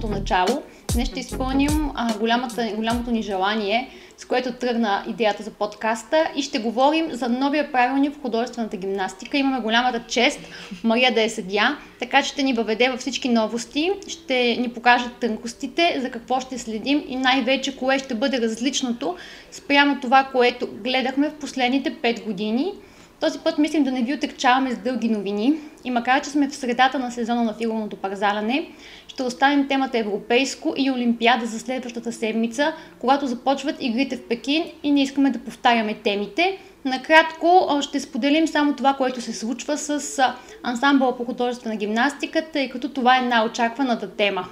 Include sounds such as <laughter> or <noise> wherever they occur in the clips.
самото начало, днес ще изпълним а, голямата, голямото ни желание, с което тръгна идеята за подкаста и ще говорим за новия правилник в художествената гимнастика. Имаме голямата чест Мария да е съдия, така че ще ни въведе във всички новости, ще ни покаже тънкостите, за какво ще следим и най-вече кое ще бъде различното спрямо това, което гледахме в последните 5 години – този път мислим да не ви отекчаваме с дълги новини и макар, че сме в средата на сезона на фигурното парзаляне, ще оставим темата Европейско и Олимпиада за следващата седмица, когато започват игрите в Пекин и не искаме да повтаряме темите. Накратко ще споделим само това, което се случва с ансамбъла по художествена гимнастика, тъй като това е най-очакваната тема.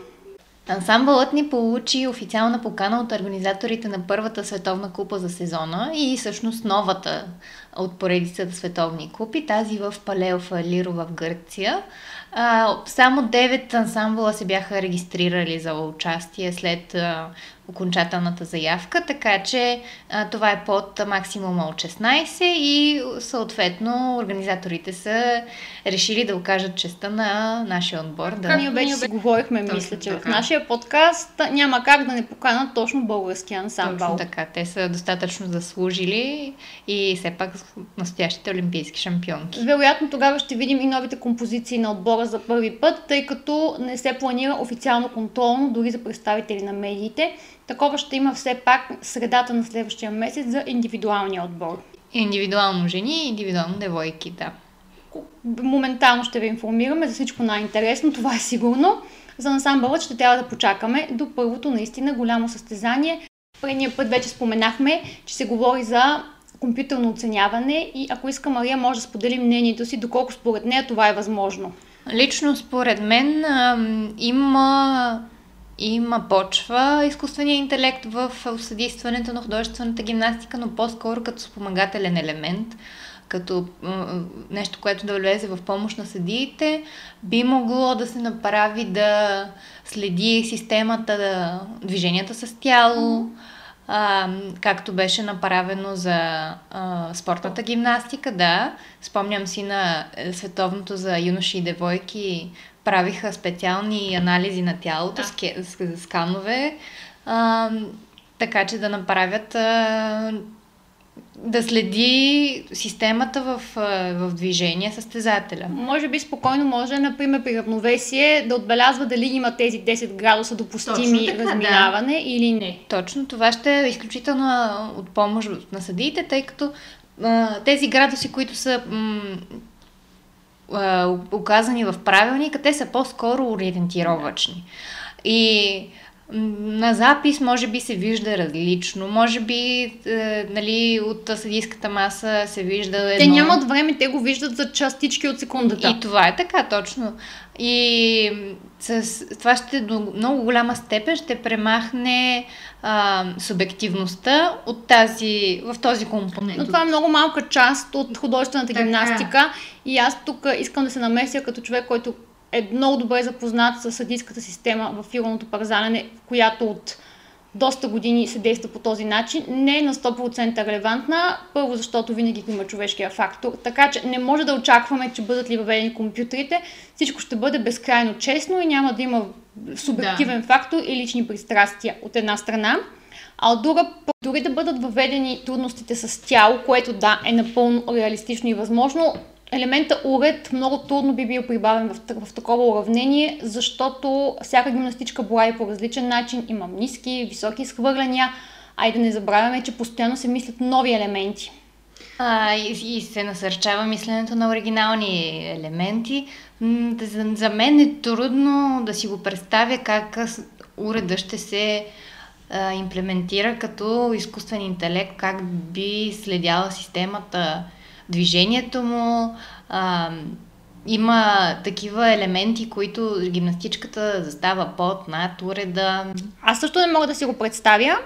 Ансамбълът ни получи официална покана от организаторите на първата световна купа за сезона и всъщност новата от поредицата световни купи, тази в Палеофа Лиро в Гърция. А, само 9 ансамбъла се бяха регистрирали за участие след а, окончателната заявка, така че а, това е под максимума от 16 и съответно организаторите са решили да окажат честа на нашия отбор. Да... Ние вече си говорихме, точно мисля, че така. в нашия подкаст няма как да не поканат точно български ансамбъл. Точно така, те са достатъчно заслужили и все пак настоящите олимпийски шампионки. Вероятно тогава ще видим и новите композиции на отбора за първи път, тъй като не се планира официално контролно дори за представители на медиите. Такова ще има все пак средата на следващия месец за индивидуалния отбор. Индивидуално жени и индивидуално девойки, да. Моментално ще ви информираме за всичко най-интересно, това е сигурно. За насамбълът ще трябва да почакаме до първото наистина голямо състезание. Предния път вече споменахме, че се говори за компютърно оценяване и ако иска Мария може да сподели мнението си, доколко според нея това е възможно. Лично според мен има има почва изкуствения интелект в съдействането на художествената гимнастика, но по-скоро като спомагателен елемент, като нещо, което да влезе в помощ на съдиите, би могло да се направи да следи системата, да, движенията с тяло, а, както беше направено за а, спортната гимнастика, да. Спомням си на е, световното за юноши и девойки, правиха специални анализи на тялото, да. сканове, а, така че да направят а, да следи системата в, в движение състезателя. Може би спокойно може, например, при равновесие да отбелязва дали има тези 10 градуса допустими така, разминаване да. или не. Точно това ще е изключително от помощ на съдиите, тъй като а, тези градуси, които са м- а, указани в правилника, те са по-скоро ориентировачни. И на запис може би се вижда различно, може би е, нали, от съдийската маса се вижда едно... Те нямат време, те го виждат за частички от секундата. И това е така, точно. И с, това ще до много голяма степен ще премахне а, субективността от тази, в този компонент. Но това е много малка част от художествената така. гимнастика и аз тук искам да се намеся като човек, който е много добре запознат с съдийската система в фигурното парзалене, в която от доста години се действа по този начин, не е на 100% релевантна, първо защото винаги има човешкия фактор, така че не може да очакваме, че бъдат ли въведени компютрите, всичко ще бъде безкрайно честно и няма да има субективен да. фактор и лични пристрастия от една страна. А от друга, дори да бъдат въведени трудностите с тяло, което да, е напълно реалистично и възможно, елемента уред много трудно би бил прибавен в, в такова уравнение, защото всяка гимнастичка борави по различен начин, има ниски, високи изхвърляния, а и да не забравяме, че постоянно се мислят нови елементи. А, и, и се насърчава мисленето на оригинални елементи. За, за мен е трудно да си го представя как уреда ще се а, имплементира като изкуствен интелект, как би следяла системата движението му. А, има такива елементи, които гимнастичката застава под, над уреда. Аз също не мога да си го представя.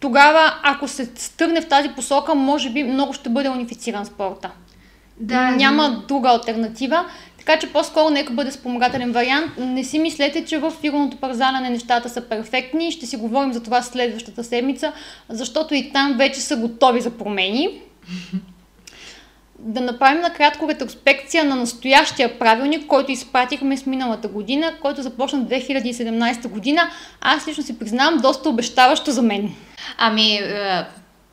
Тогава, ако се стърне в тази посока, може би много ще бъде унифициран спорта. Да, Няма да. друга альтернатива. Така че по-скоро нека бъде спомагателен вариант. Не си мислете, че в фигурното парзаляне нещата са перфектни. Ще си говорим за това следващата седмица, защото и там вече са готови за промени. Да направим накратко ретроспекция на настоящия правилник, който изпратихме с миналата година, който започна 2017 година. Аз лично си признавам доста обещаващо за мен. Ами, е,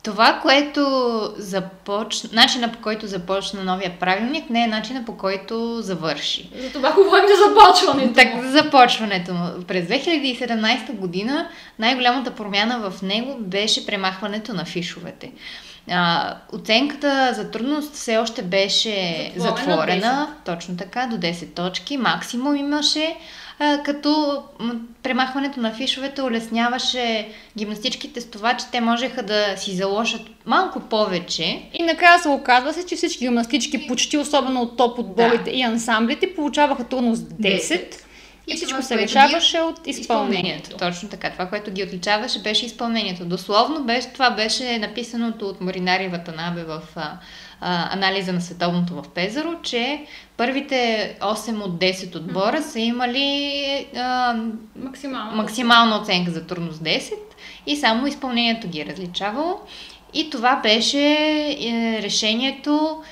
това, което започна, начина по който започна новия правилник, не е начина по който завърши. За това говорим за започването. Так, за започването му. През 2017 година най-голямата промяна в него беше премахването на фишовете. А, оценката за трудност все още беше затворена, затворена точно така, до 10 точки, максимум имаше като премахването на фишовете улесняваше гимнастичките с това, че те можеха да си заложат малко повече. И накрая се оказва се, че всички гимнастички, почти особено от топ отборите да. и ансамблите, получаваха трудност 10. 10. И, всичко се решаваше от изпълнението. изпълнението. Точно така. Това, което ги отличаваше, беше изпълнението. Дословно беше, това беше написаното от Маринари Ватанабе в а, анализа на световното в Пезаро, че първите 8 от 10 отбора са имали а, максимална, максимална оценка за трудност 10 и само изпълнението ги е различавало. И това беше е, решението,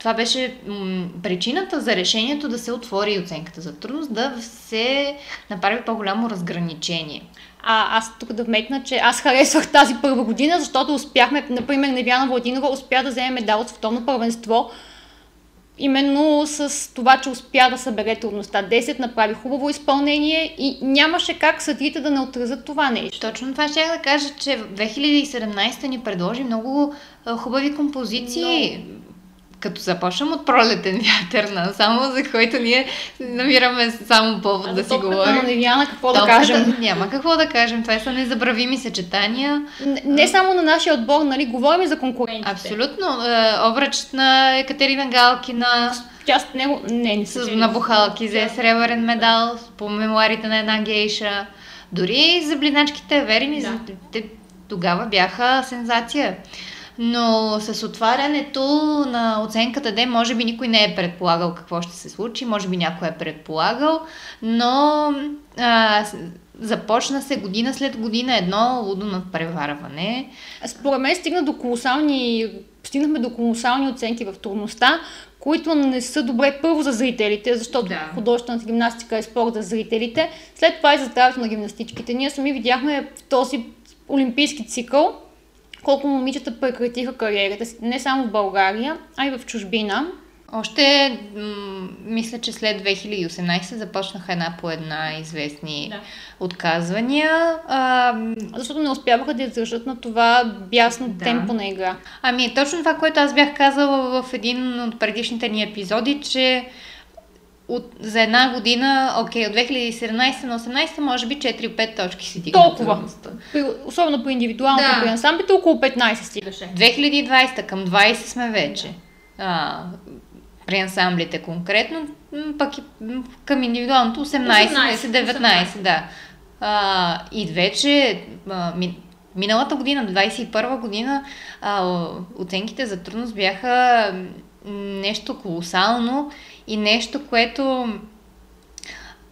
това беше м- причината за решението да се отвори оценката за трудност, да се направи по-голямо разграничение. А, аз тук да вметна, че аз харесвах тази първа година, защото успяхме, например, Невяна Владинова успя да вземе медал от световно първенство, именно с това, че успя да събере трудността 10, направи хубаво изпълнение и нямаше как съдите да не отразят това нещо. Точно това ще да кажа, че в 2017 ни предложи много хубави композиции. Но като започнем от пролетен вятър на само, за който ние намираме само повод а да си говорим. Невяна, какво да кажем? Няма какво да кажем. Това са незабравими съчетания. Не, не само на нашия отбор, нали? Говорим за конкуренцията. Абсолютно. Е, обръч на Екатерина Галкина. Част от него не, не с, на Бухалки взе сребърен медал по мемуарите на една гейша. Дори за блиначките Верини, да. те тогава бяха сензация. Но с отварянето на оценката Д, може би никой не е предполагал какво ще се случи, може би някой е предполагал, но а, започна се година след година едно лудо надпреварване. Според мен стигна до колосални, стигнахме до колосални оценки в трудността, които не са добре първо за зрителите, защото да. художествената гимнастика е спорт за зрителите, след това и за здравето на гимнастичките. Ние сами видяхме в този олимпийски цикъл, колко момичета прекратиха кариерата си, не само в България, а и в чужбина. Още, м- мисля, че след 2018 започнаха една по една известни да. отказвания. А, Защото не успяваха да издържат на това бясно да. темпо на игра. Ами, точно това, което аз бях казала в един от предишните ни епизоди, че от, за една година, окей, от 2017 на 18 може би 4-5 точки си дигна. Толкова. При, особено по индивидуалното да. при ансамблите около 15 стигаше. 2020 към 20 сме вече. А, при ансамблите конкретно, пък и към индивидуалното 18, 18 19, 18. да. А, и вече а, ми, миналата година, 21 година, а, оценките за трудност бяха нещо колосално и нещо, което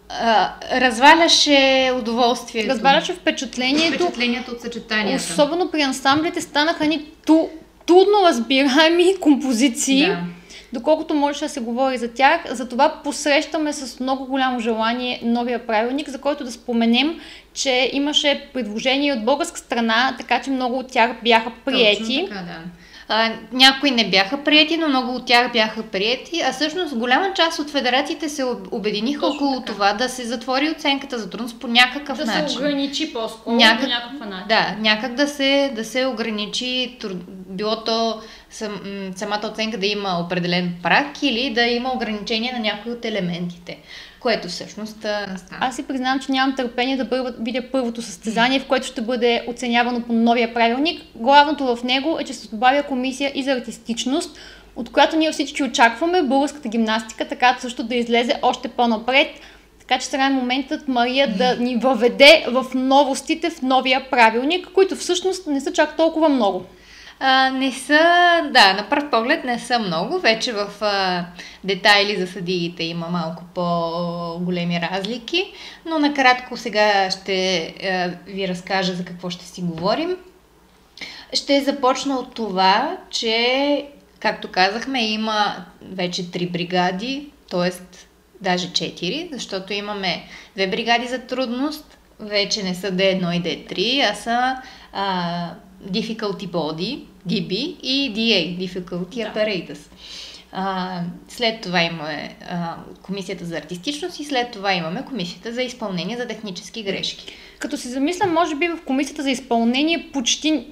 а, разваляше удоволствието. Разваляше впечатлението. Впечатлението от съчетанията. Особено при ансамблите станаха ни ту, трудно разбираеми композиции. Да. Доколкото можеше да се говори за тях, затова посрещаме с много голямо желание новия правилник, за който да споменем, че имаше предложения от българска страна, така че много от тях бяха приети. Точно така, да. А, някои не бяха прияти, но много от тях бяха прияти, а всъщност голяма част от федерациите се обединиха Точно около така. това да се затвори оценката за трудност по някакъв да начин. Да се ограничи по-скоро някак, по някакъв начин. Да, някак да се, да се ограничи, било то сам, самата оценка да има определен прак или да има ограничение на някои от елементите което всъщност става. Аз си признавам, че нямам търпение да бър... видя първото състезание, в което ще бъде оценявано по новия правилник. Главното в него е, че се добавя комисия и за артистичност, от която ние всички очакваме българската гимнастика, така също да излезе още по-напред. Така че сега е моментът Мария да ни въведе в новостите в новия правилник, които всъщност не са чак толкова много. А, не са, да, на пръв поглед не са много. Вече в а, детайли за съдиите има малко по-големи разлики, но накратко сега ще а, ви разкажа за какво ще си говорим. Ще започна от това, че както казахме, има вече три бригади, т.е. даже четири, защото имаме две бригади за трудност, вече не са D1 и D3, а са а, Difficulty Body, DB и DA, Difficulty да. Apparatus. А, след това имаме а, комисията за артистичност и след това имаме комисията за изпълнение за технически грешки. Като се замисля, може би в комисията за изпълнение почти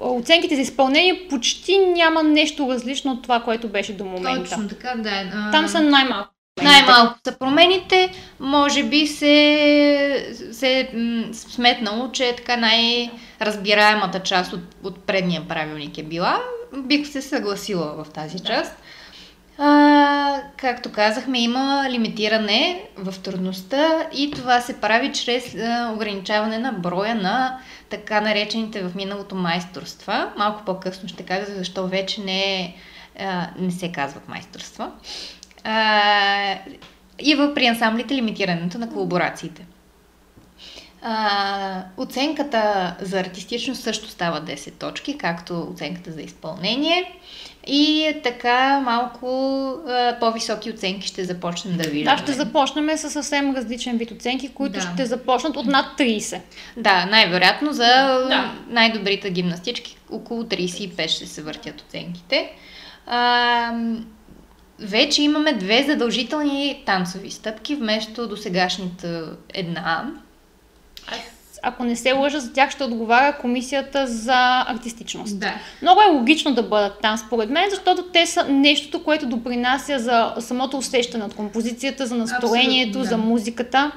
оценките за изпълнение почти няма нещо различно от това, което беше до момента. Точно така, да. А... Там са най-малко. Най-малко са промените, може би се, се сметнало, че е така най-разбираемата част от, от предния правилник е била. Бих се съгласила в тази част. А, както казахме, има лимитиране в трудността и това се прави чрез а, ограничаване на броя на така наречените в миналото майсторства. Малко по-късно ще кажа защо вече не, а, не се казват майсторства. А, и в при ансамблите лимитирането на колаборациите. А, оценката за артистичност също става 10 точки, както оценката за изпълнение. И така малко а, по-високи оценки ще започнем да виждаме. Да, ще започнем с съвсем различен вид оценки, които да. ще започнат от над 30. Да, най-вероятно за да. най-добрите гимнастички около 35 ще се въртят оценките. А, вече имаме две задължителни танцови стъпки, вместо до сегашната една. Аз ако не се лъжа, за тях ще отговаря комисията за артистичност. Да. Много е логично да бъдат там, според мен, защото те са нещото, което допринася за самото усещане от композицията, за настроението, да. за музиката.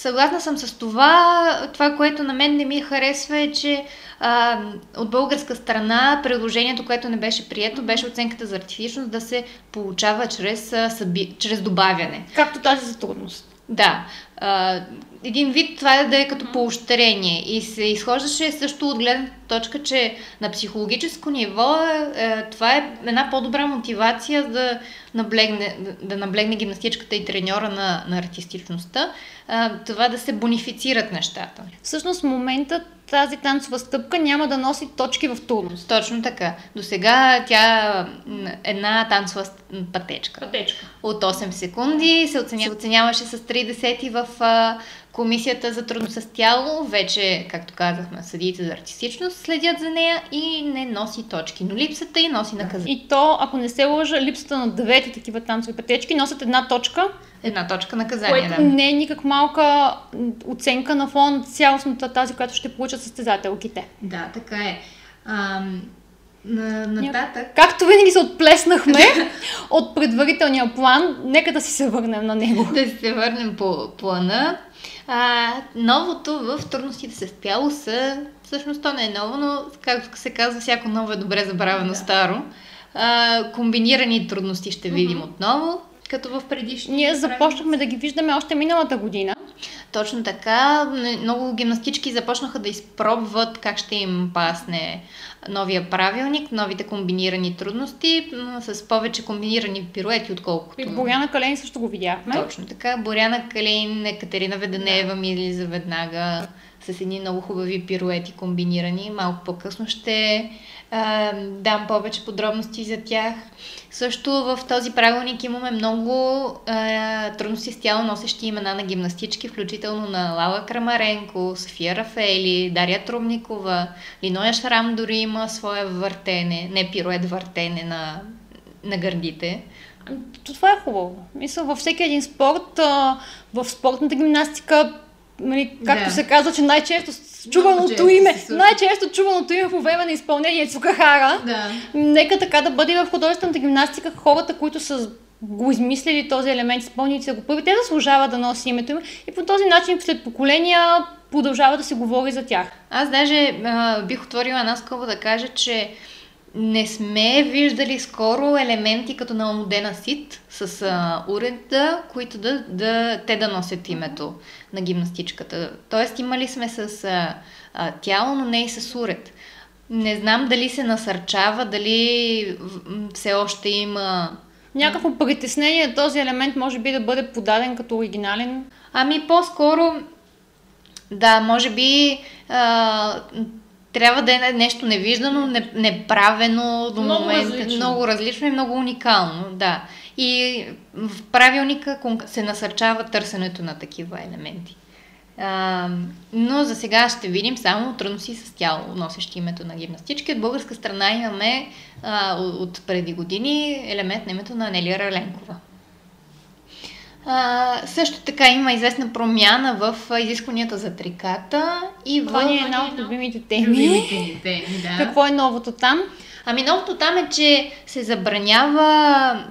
Съгласна съм с това. Това, което на мен не ми харесва е, че а, от българска страна предложението, което не беше прието, беше оценката за артистичност да се получава чрез, а, съби, чрез добавяне. Както тази за трудност. Да. А, един вид това е да е като поощрение. И се изхождаше също от гледна точка, че на психологическо ниво е, това е една по-добра мотивация да наблегне, да наблегне гимнастичката и треньора на, на артистичността, е, това да се бонифицират нещата. Всъщност в момента тази танцова стъпка няма да носи точки в трудност. Точно така. До сега тя една танцова пътечка. Пътечка. От 8 секунди се, оценя... се оценяваше с 3 десети в а, комисията за трудност с тяло. Вече, както казахме, съдиите за артистичност следят за нея и не носи точки. Но липсата и носи наказание. И то, ако не се лъжа, липсата на двете такива танцови пътечки носят една точка Една точка наказание, което да. не е никак малка оценка на фон на цялостната тази, която ще получат състезателките. Да, така е. А, на, нататък. Както винаги се отплеснахме от предварителния план, нека да си се върнем на него. <laughs> Да си се върнем по плана. А, новото в трудностите се спяло са, всъщност то не е ново, но както се казва, всяко ново е добре забравено да. старо. А, комбинирани трудности ще видим mm-hmm. отново като в предишни. Ние започнахме да ги виждаме още миналата година. Точно така. Много гимнастички започнаха да изпробват как ще им пасне новия правилник, новите комбинирани трудности, с повече комбинирани пируети, отколкото... И Боряна Калейн също го видяхме. Точно така. Боряна Калейн, Екатерина Веденеева ми излиза веднага с едни много хубави пируети комбинирани. Малко по-късно ще дам повече подробности за тях. Също в този правилник имаме много а, трудности с тяло носещи имена на гимнастички, включително на Лала Крамаренко, София Рафели, Дария Трубникова, Линоя Шрам дори има свое въртене, не пирует въртене на, на гърдите. Това е хубаво. Мисля, във всеки един спорт, в спортната гимнастика нали, както да. се казва, че най-често чуваното име, най-често чуваното име по време на изпълнение е Цукахара. Да. Нека така да бъде в художествената гимнастика хората, които са го измислили този елемент, изпълнили се го първи, те заслужават да носи името им и по този начин след поколения продължава да се говори за тях. Аз даже а, бих отворила една скоба да кажа, че не сме виждали скоро елементи като на Омодена Сит с а, уреда, които да, да, те да носят името на гимнастичката. Тоест имали сме с а, а, тяло, но не и с уред. Не знам дали се насърчава, дали все още има... Някакво притеснение този елемент може би да бъде подаден като оригинален? Ами по-скоро, да, може би а, трябва да е нещо невиждано, не- неправено до Много момента. различно. Много различно и много уникално, да. И в правилника се насърчава търсенето на такива елементи. А, но за сега ще видим само трудности с тяло, носещи името на гимнастички. От българска страна имаме а, от преди години елемент на името на Анелия Раленкова. А, също така има известна промяна в изискванията за триката и в... Това ни е една от любимите теми. Любимите ни теми, да. Какво е новото там? Ами новото там е, че се забранява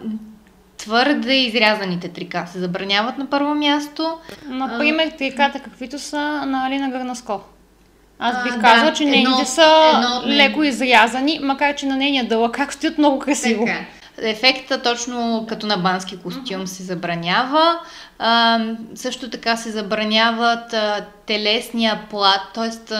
твърде изрязаните трика. Се забраняват на първо място. Например, триката, каквито са на Алина Гърнаско. Аз бих А, казала, да, че едно- нейните са едно леко изрязани, макар че на нейния дълъг как стоят много красиво. Така. Ефекта точно като на бански костюм се забранява. А, също така се забраняват а, телесния плат, т.е.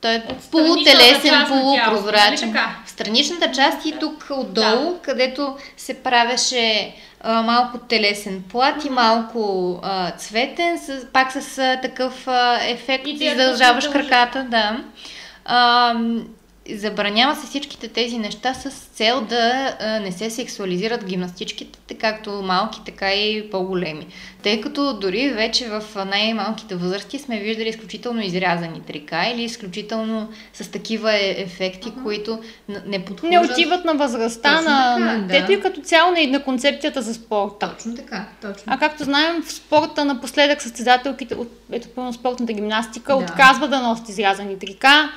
той е полутелесен, полупрозрачен. нали? В страничната част и тук отдолу, където се правеше а, малко телесен плат и малко а, цветен, с, пак с а, такъв а, ефект, издължаваш краката, да. А, забранява се всичките тези неща с цел да не се сексуализират гимнастичките, както малки, така и по-големи. Тъй като дори вече в най-малките възрасти сме виждали изключително изрязани трика или изключително с такива е- ефекти, които н- не подхождат. Не отиват на възрастта Точно на, на да. детето и като цяло и на концепцията за спорта. Точно така. Точно. А както знаем, в спорта напоследък състезателките от ето, спортната гимнастика Да. отказват да носят изрязани трика.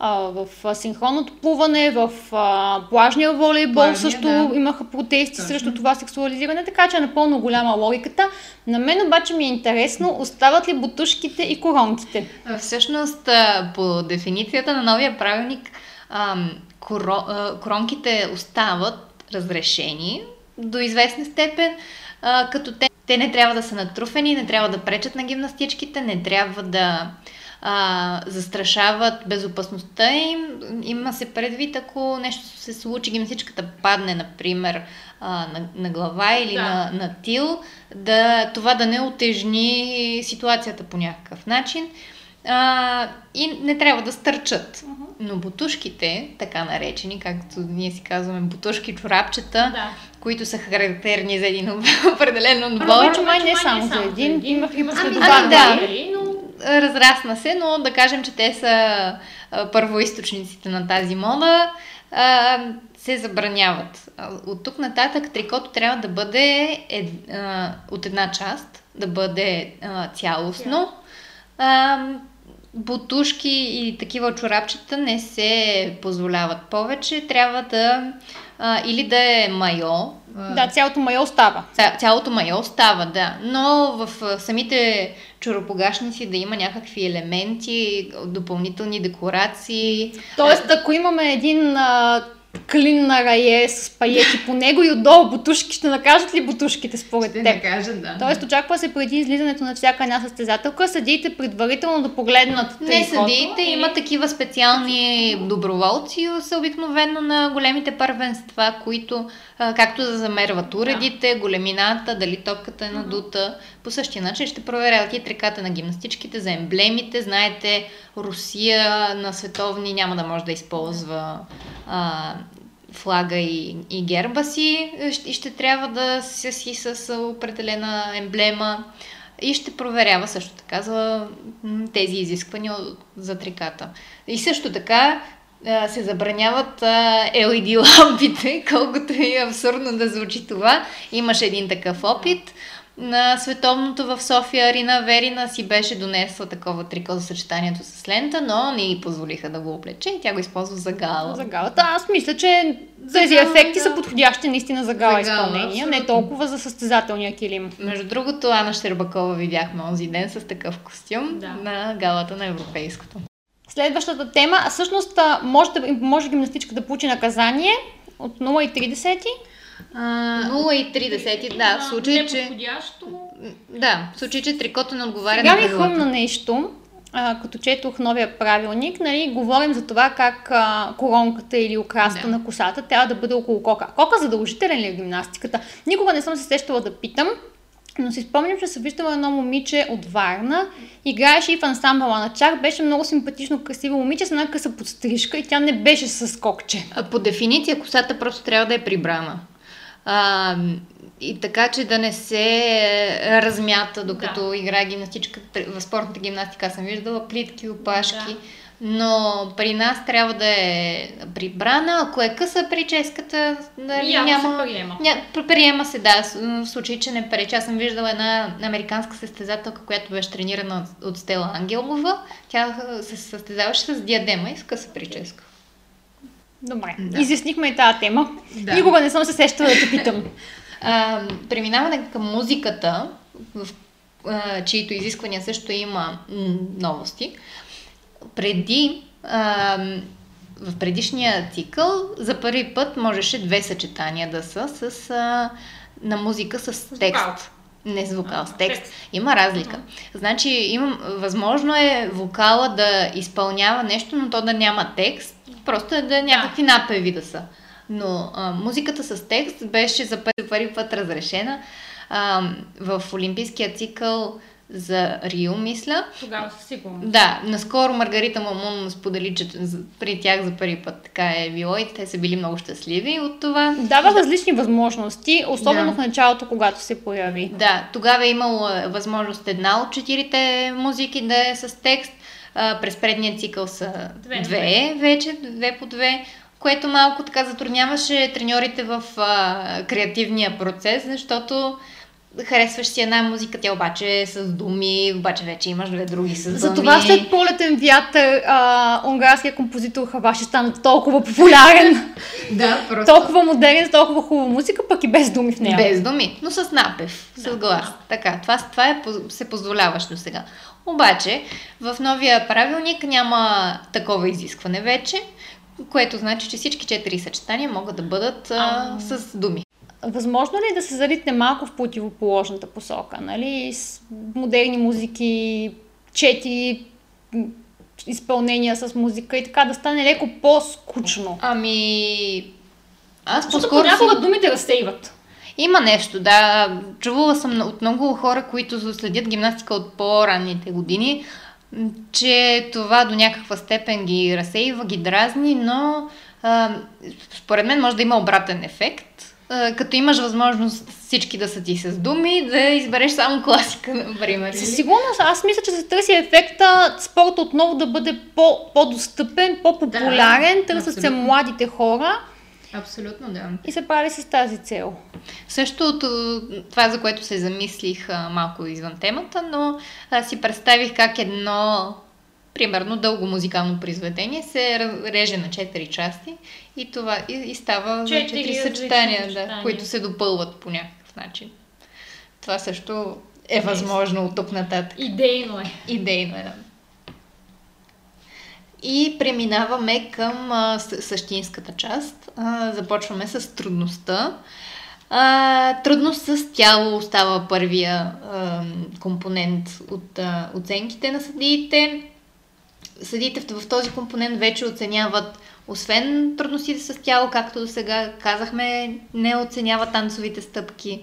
В синхронното плуване, в а, плажния волейбол Плажния, също да. имаха протести Точно. срещу това сексуализиране, така че е напълно голяма логиката. На мен обаче ми е интересно, остават ли бутушките и коронките? Всъщност, по дефиницията на новия правилник, ам, коро, а, коронките остават разрешени до известна степен, а, като те, те не трябва да са натруфени, не трябва да пречат на гимнастичките, не трябва да а, застрашават безопасността им. Има се предвид, ако нещо се случи, гимнастичката падне, например, а, на, на глава или Да. на, на тил, да, това да не отежни ситуацията по някакъв начин. А, и не трябва да стърчат. Но бутушките, така наречени, както ние си казваме, бутушки чорапчета, Да. които са характерни за един <laughs> определен отбор, Обаче май не само за един, имах и Ами, последователни. да. Разрасна се, но да кажем, че те са първоисточниците на тази мода, се забраняват. От тук нататък трикото трябва да бъде ед, от една част, да бъде цялостно. Бутушки и такива чорапчета не се позволяват повече. Трябва да а, или да е майо. Да, цялото майо остава. Ця- Цялото майо остава, да. Но в самите чоропогашници да има някакви елементи, допълнителни декорации. Тоест, ако имаме един а, клин на рае с паети по него и отдолу бутушки, ще накажат ли бутушките според ще теб? не кажа да. Тоест, очаква се преди излизането на всяка една състезателка, съдиите предварително да погледнат Не съдиите, има такива специални доброволци, са обикновено на големите първенства, които както да замерват уредите, големината, дали топката е надута. По същия начин ще проверяват и триката на гимнастичките за емблемите. Знаете, Русия на световни няма да може да използва а, флага и, и герба си и ще трябва да се си с определена емблема и ще проверява също така за тези изисквания за триката. И също така се забраняват LED лампите, <laughs> колкото и абсурдно да звучи това. Имаше един такъв опит. На световното в София Арина Верина си беше донесла такова трико за съчетанието с лента, но не й позволиха да го облече и тя го използва за гала. За галата. Аз мисля, че тези гала, ефекти да. са подходящи наистина за гала За гала, изпълнение, не абсолютно. толкова за състезателния килим. Между другото, Ана Щербакова видяхме онзи ден с такъв костюм Да. на галата на европейското. Следващата тема, а всъщност може, да, може гимнастичка да получи наказание от 0,3. А, 0,3, да, в случай, че... Да, в случай, че трикото не отговаря Сега на ми правилата. хрумна нещо, а, като четох новия правилник, нали, говорим за това как а, коронката или украста Да. на косата трябва да бъде около кока. Кока задължителен ли е в гимнастиката? Никога не съм се сещала да питам, но си спомням, че съм виждала едно момиче от Варна Играеше и в ансамбъла на Чак, беше много симпатично, красиво момиче с една къса подстрижка и тя не беше с кокче. А по дефиниция косата просто трябва да е прибрана. А, и така, че да не се размята докато да. играе гимнастичка. В спортната гимнастика аз съм виждала плитки, опашки. Да. Но при нас трябва да е прибрана. Ако е къса прическата, дали няма... се приема. Ня, приема се, да, в случай, че не пречи. Аз съм виждала една американска състезателка, която беше тренирана от Стела Ангелова. Тя се състезаваше с диадема и с къса прическа. Добре, да. изяснихме и тази тема. Да. Никога не съм се сещала да те питам. <laughs> А, преминаване към музиката, в а, чието изисквания също има новости. Преди, а, в предишния цикъл, за първи път можеше две съчетания да са с, а, на музика с текст. Вокал. Не с вокал, с текст. текст. Има разлика. Uh-huh. Значи, имам, възможно е вокала да изпълнява нещо, но то да няма текст, просто е да е някакви да. напеви да са. Но а, музиката с текст беше за първи, път разрешена а, в Олимпийския цикъл за Рио, мисля. Тогава със сигурност. Да, наскоро Маргарита Мамун сподели, че при тях за първи път така е било и те са били много щастливи от това. Дава различни възможности, особено да. в началото, когато се появи. Да, тогава е имало възможност една от четирите музики да е с текст. А, през предния цикъл са две, две вече, две по две което малко така затрудняваше треньорите в а, креативния процес, защото харесваш си една музика, тя обаче е с думи, обаче вече имаш две други с думи. Затова след полетен вятър а, унгарският композитор Хаваши стана толкова популярен. <laughs> да, просто. Толкова модерен, с толкова хубава музика, пък и без думи в нея. Без думи, но с напев, с глас. Да. Така, това, това е, се позволяваш до сега. Обаче, в новия правилник няма такова изискване вече, което значи, че всички четири съчетания могат да бъдат а, с думи. Възможно ли е да се залитне малко в противоположната посока? Нали? С модерни музики, четири изпълнения с музика и така да стане леко по-скучно. Ами... Аз по-скоро понякога си... думите разсейват. Има нещо, да. Чувала съм от много хора, които следят гимнастика от по-ранните години, че това до някаква степен ги разсейва, ги дразни, но а, според мен може да има обратен ефект като имаш възможност всички да са ти с думи, да избереш само класика, например. Със сигурност, аз мисля, че се търси ефекта спорт отново да бъде по, по-достъпен, по-популярен, да, търсят се младите хора. Абсолютно, да. И се прави с тази цел. Също това, за което се замислих малко извън темата, но си представих как едно примерно дълго музикално произведение се реже на 4 части и това и, и става за 4 съчетания, да, които се допълват по някакъв начин. Това също е възможно от тук нататък. Идейно е. Идейно е, да. И преминаваме към а, същинската част. А, започваме с трудността. А, трудност с тяло остава първия а, компонент от а, оценките на съдиите съдите в този компонент вече оценяват, освен трудностите с тяло, както до сега казахме, не оценяват танцовите стъпки.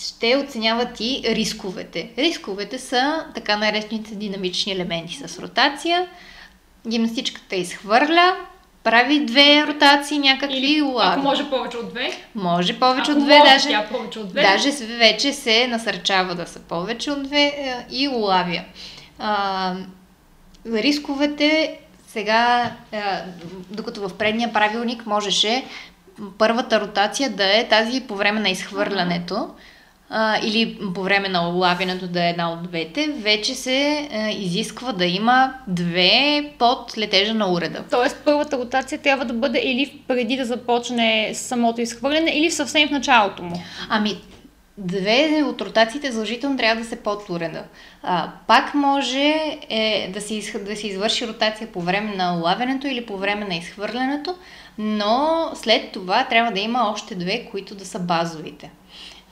Ще оценяват и рисковете. Рисковете са така наречените динамични елементи с ротация. Гимнастичката изхвърля, прави две ротации някакви Или. Ако може повече от две? Може повече ако от две, може, даже. Тя повече от две. Даже вече се насърчава да са повече от две е, и улавя. А, рисковете сега, докато в предния правилник можеше първата ротация да е тази по време на изхвърлянето а, или по време на улавянето да е една от двете, вече се а, изисква да има две под летежа на уреда. Тоест първата ротация трябва да бъде или преди да започне самото изхвърляне, или съвсем в началото му. Ами, две от ротациите задължително трябва да се под уреда. А, пак може е, да, се из, да се извърши ротация по време на улавянето или по време на изхвърлянето, но след това трябва да има още две, които да са базовите.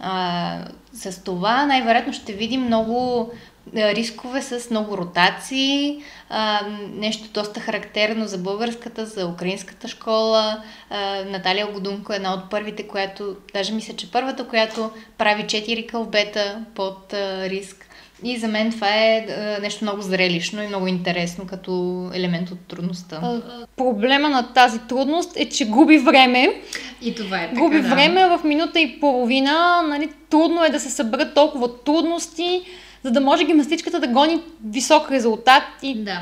А, с това най-вероятно ще видим много рискове с много ротации, а, нещо доста характерно за българската, за украинската школа. А, Наталия Годунко е една от първите, която, даже мисля, че първата, която прави 4 кълбета под а, риск. И за мен това е а, нещо много зрелищно и много интересно като елемент от трудността. А, проблема на тази трудност е, че губи време. И това е така, Губи да. време в минута и половина. Нали, трудно е да се съберат толкова трудности, за да може гимнастичката да гони висок резултат. И... Да.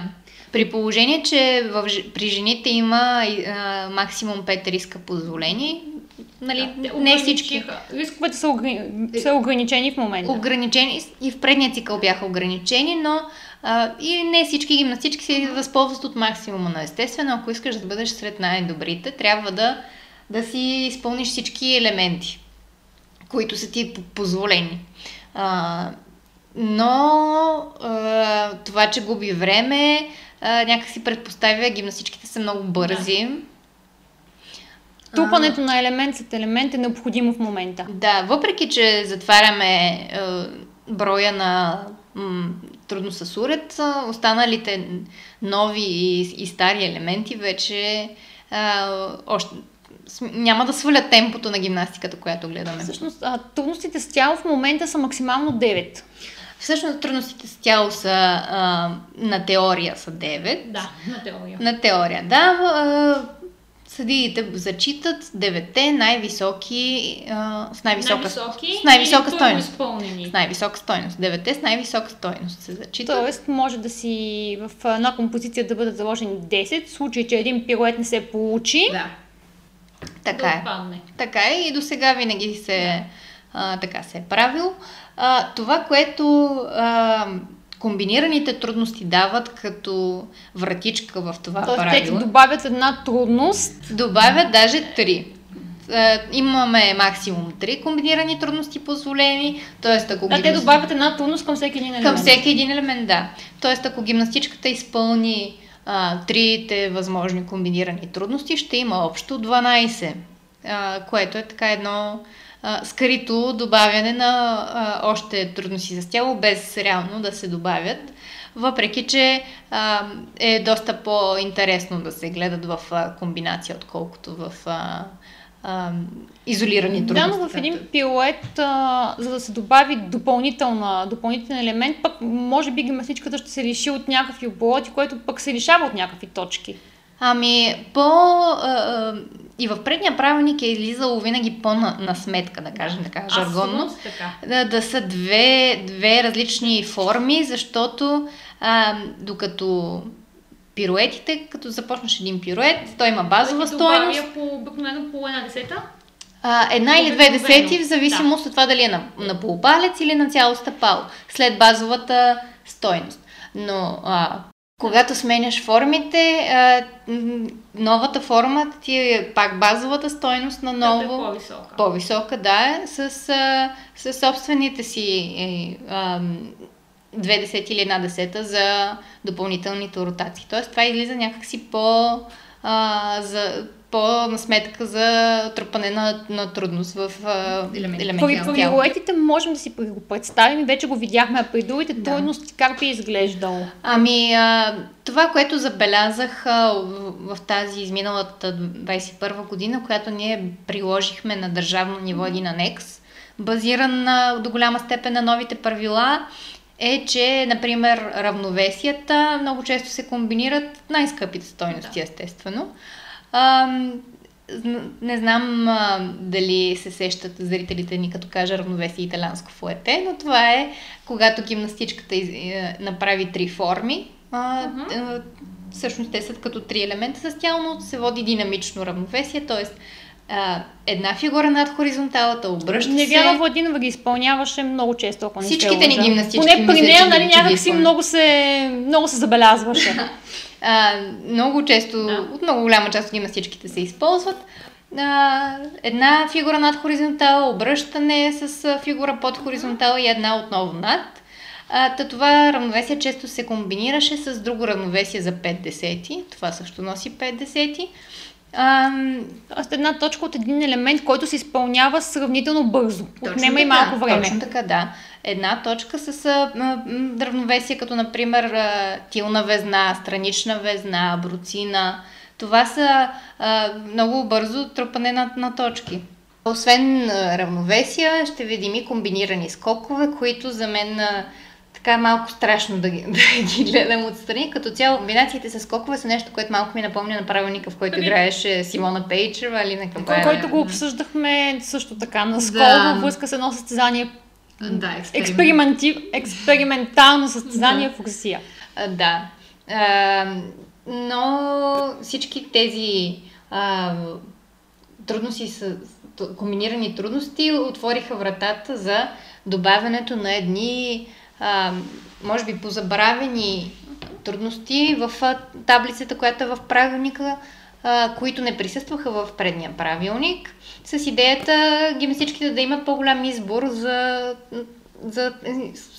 При положение, че в, при жените има а, максимум 5 риска позволени, нали, Да, не всички. Рисковете са, ограни... са ограничени в момента. Ограничени и в предния цикъл бяха ограничени, но а, и не всички гимнастички се възползват от максимума на естествено. Ако искаш да бъдеш сред най-добрите, трябва да, да си изпълниш всички елементи, които са ти позволени. А, но а, това, че губи време, а, някакси предпоставя, гимнастичките са много бързи. Трупането на елемент след елемент е необходимо в момента. Да, въпреки, че затваряме е, броя на м, трудно с уред, останалите нови и, и стари елементи вече а, още, няма да свалят темпото на гимнастиката, която гледаме. Всъщност, а, трудностите с тяло в момента са максимално 9. Всъщност трудностите с тяло са а, на теория са 9. Да, на теория. На теория, да. А, съдиите зачитат девете най-високи, а, с най-висока, най-високи с най-висока стойност. изпълнени. С най-висока стойност. Девете с най-висока стойност се зачитат. Тоест, може да си в една композиция да бъдат заложени 10, в случай, че един пирует не се получи. Да, така да е. Така е и до сега винаги се, а, така се е правил. А, това, което а, комбинираните трудности дават като вратичка в това Тоест, те ти правило, добавят една трудност. добавят даже три. А, имаме максимум три комбинирани трудности позволени, т.е. ако Да, те гимнас- добавят една трудност към всеки един елемент. Към всеки един елемент, да. Тоест, ако гимнастичката изпълни а, трите възможни комбинирани трудности, ще има общо 12, а, което е така едно а, скрито добавяне на а, още трудности за тяло, без реално да се добавят. Въпреки, че а, е доста по-интересно да се гледат в а, комбинация, отколкото в а, а, изолирани Да, трудности. но в един пилет, а, за да се добави допълнителна, допълнителен елемент, пък може би гимнастичката ще се лиши от някакви обороти, което пък се лишава от някакви точки. Ами, по... А, и в предния правилник е излизало винаги по-на на сметка, да кажем така, Аз жаргонно. така. Да, да са две, две различни форми, защото а, докато пируетите, като започнеш един пирует, той има базова Да ти добавя стойност, по, обикновено по една десета. а, една или две десети, в зависимост от това дали е на, на полупалец или на цяло стъпало, след базовата стойност. Но а, когато сменяш формите, а, новата форма ти е пак базовата стойност на Ново... ново, е по-висока. по-висока, да, с, а, с собствените си е, а, две десети или една десета за допълнителните ротации. Тоест това излиза някакси по, а, за, по-на сметка за трупане на, на трудност в а, Елементи. елементи При можем да си го представим вече го видяхме, а при другите Да. трудности как би изглеждало. Ами, а, това, което забелязах а, в, в тази изминалата 21 година, която ние приложихме на държавно ниво един анекс, базиран на, до голяма степен на новите правила, е, че, например, равновесията много често се комбинират най-скъпите стойности, естествено. А, не знам а, дали се сещат зрителите ни, като кажа равновесие италянско фуете, но това е когато гимнастичката из, е, направи три форми. А, а, всъщност те са като три елемента с тяло, се води динамично равновесие, т.е. една фигура над хоризонталата, обръща Не се. вяра Владинова ги изпълняваше много често, ако не Всичките ни гимнастички Поне при нея, нали, ги- че ги някак си изпълня. много се, много се забелязваше. <laughs> А, много често, Да. от много голяма част от гимнастичките се използват. А, една фигура над хоризонтал, обръщане с фигура под хоризонтал и една отново над. А, та това равновесие често се комбинираше с друго равновесие за 5 десети. Това също носи 5 десети. А, Тоест една точка от един елемент, който се изпълнява сравнително бързо. Точно Отнема и така, малко време. Точно така, да. Една точка с а, м, равновесие, като например а, тилна везна, странична везна, бруцина. Това са а, много бързо трупане на, на точки. Освен равновесия, ще видим и комбинирани скокове, които за мен така е малко страшно да ги, <laughs> да ги гледам отстрани. Като цяло, комбинациите с скокове са нещо, което малко ми напомня на правилника, в който Ами- играеше Симона Пейчева или на Кабая. който го обсъждахме също така наскоро Да. във връзка с едно състезание, Да, експеримент. експериментално състезание в Русия. А, да. А, но всички тези а, трудности, с, комбинирани трудности отвориха вратата за добавянето на едни, а, може би, позабравени трудности в таблицата, която е в правилника, а, които не присъстваха в предния правилник, с идеята гимнастичките да имат по-голям избор за, за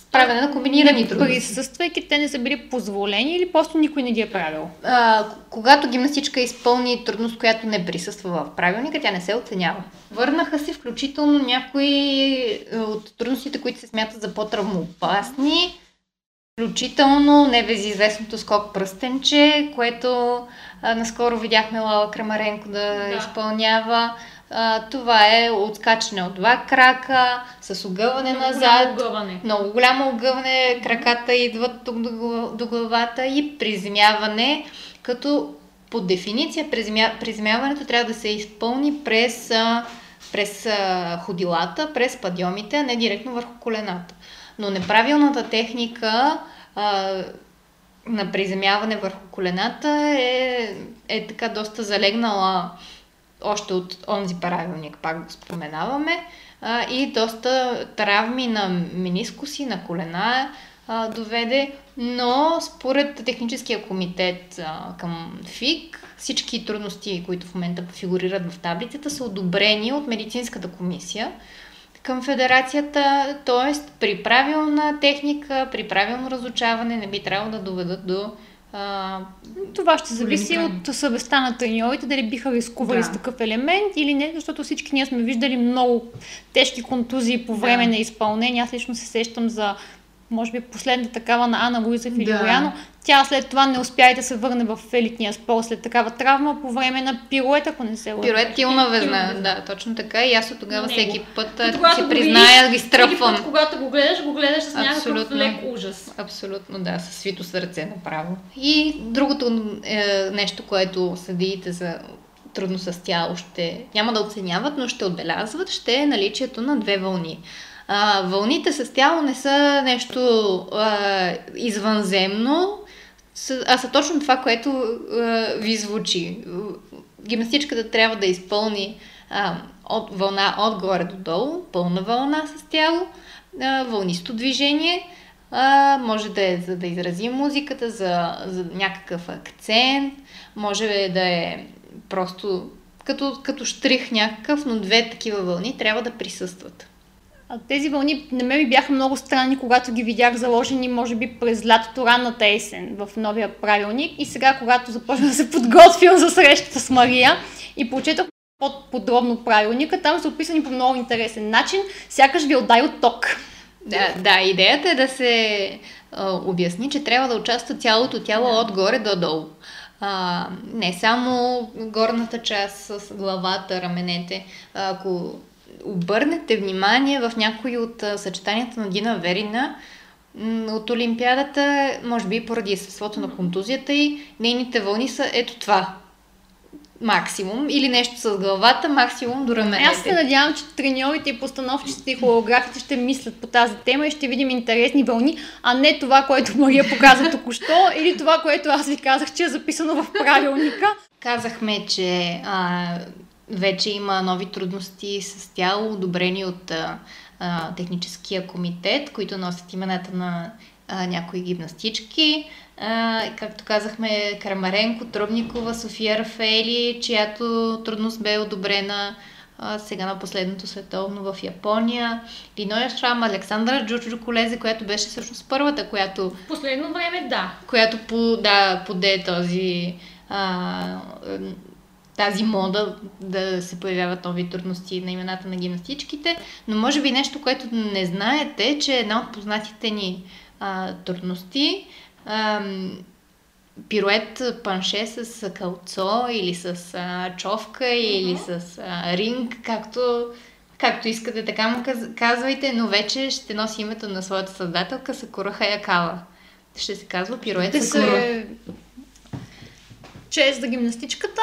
справяне на комбинирани Не трудности. Присъствайки, те не са били позволени или просто никой не ги е правил? А, когато гимнастичка изпълни трудност, която не присъства в правилника, тя не се оценява. Върнаха се включително някои е, от трудностите, които се смятат за по-травмоопасни, включително небезизвестното скок пръстенче, което а, наскоро видяхме Лала Крамаренко да, Да. изпълнява. А, това е отскачане от два крака, с огъване Много назад, огъване. много голямо огъване, краката идват тук до, гла- до главата и приземяване, като по дефиниция приземя, приземяването трябва да се изпълни през, през ходилата, през падьомите, а не директно върху колената. Но неправилната техника а, на приземяване върху колената е, е така доста залегнала още от онзи правилник, пак го споменаваме, а, и доста травми на менискуси, на колена а, доведе, но според техническия комитет а, към ФИК, всички трудности, които в момента фигурират в таблицата, са одобрени от медицинската комисия към федерацията, т.е. при правилна техника, при правилно разучаване не би трябвало да доведат до а, Това ще зависи от съвестта на треньорите, дали биха рискували Да. с такъв елемент или не, защото всички ние сме виждали много тежки контузии по време Да. на изпълнение. Аз лично се сещам за може би последната такава на Ана Луиза Филиояно. Да. Тя след това не успя и да се върне в елитния спорт след такава травма по време на пирует, ако не се лъжа. Пирует тилна везна, да, точно така. И аз от тогава него. всеки път си го призная, ги стръпвам. път, когато го гледаш, го гледаш с някакъв Абсолютно. лек ужас. Абсолютно, да, със свито сърце направо. И другото е, нещо, което съдиите за трудно с тяло ще няма да оценяват, но ще отбелязват, ще е наличието на две вълни. А, вълните с тяло не са нещо а, извънземно, а са точно това, което а, ви звучи. Гимнастичката трябва да изпълни а, от вълна отгоре до долу, пълна вълна с тяло, а, вълнисто движение, а, може да е за да изрази музиката, за, за някакъв акцент, може да е просто като, като штрих някакъв, но две такива вълни трябва да присъстват. Тези вълни на мен ми бяха много странни, когато ги видях заложени, може би през лятото, ранната есен в новия правилник. И сега, когато започна да се подготвям за срещата с Мария и прочетох по-подробно правилника, там са описани по много интересен начин, сякаш ви отдай от ток. Да, да, идеята е да се а, обясни, че трябва да участва цялото тяло отгоре до долу. А, не само горната част с главата, раменете. А, Ако обърнете внимание в някои от съчетанията на Дина Верина, от Олимпиадата, може би поради естеството на контузията и нейните вълни са ето това. Максимум. Или нещо с главата, максимум до раменете. Аз се надявам, че треньорите и постановчиците и хореографите ще мислят по тази тема и ще видим интересни вълни, а не това, което Мария показа току-що или това, което аз ви казах, че е записано в правилника. Казахме, че а, вече има нови трудности с тяло, одобрени от а, а, техническия комитет, които носят имената на а, някои гимнастички. А, както казахме, Крамаренко, Трубникова, София Рафели, чиято трудност бе одобрена а, сега на последното световно в Япония. Линоя Шрам, Александра Джуджо Колезе, която беше всъщност първата, която В последно време, да. която по, да, поде този, а, тази мода да се появяват нови трудности на имената на гимнастичките, но може би нещо, което не знаете, че една от познатите ни а, трудности ам, пирует панше с кълцо или с а, човка или с а, ринг, както Както искате, така му каз- казвайте, но вече ще носи името на своята създателка Сакура Хаякава. Ще се казва пирует Сакура. се... Чест за гимнастичката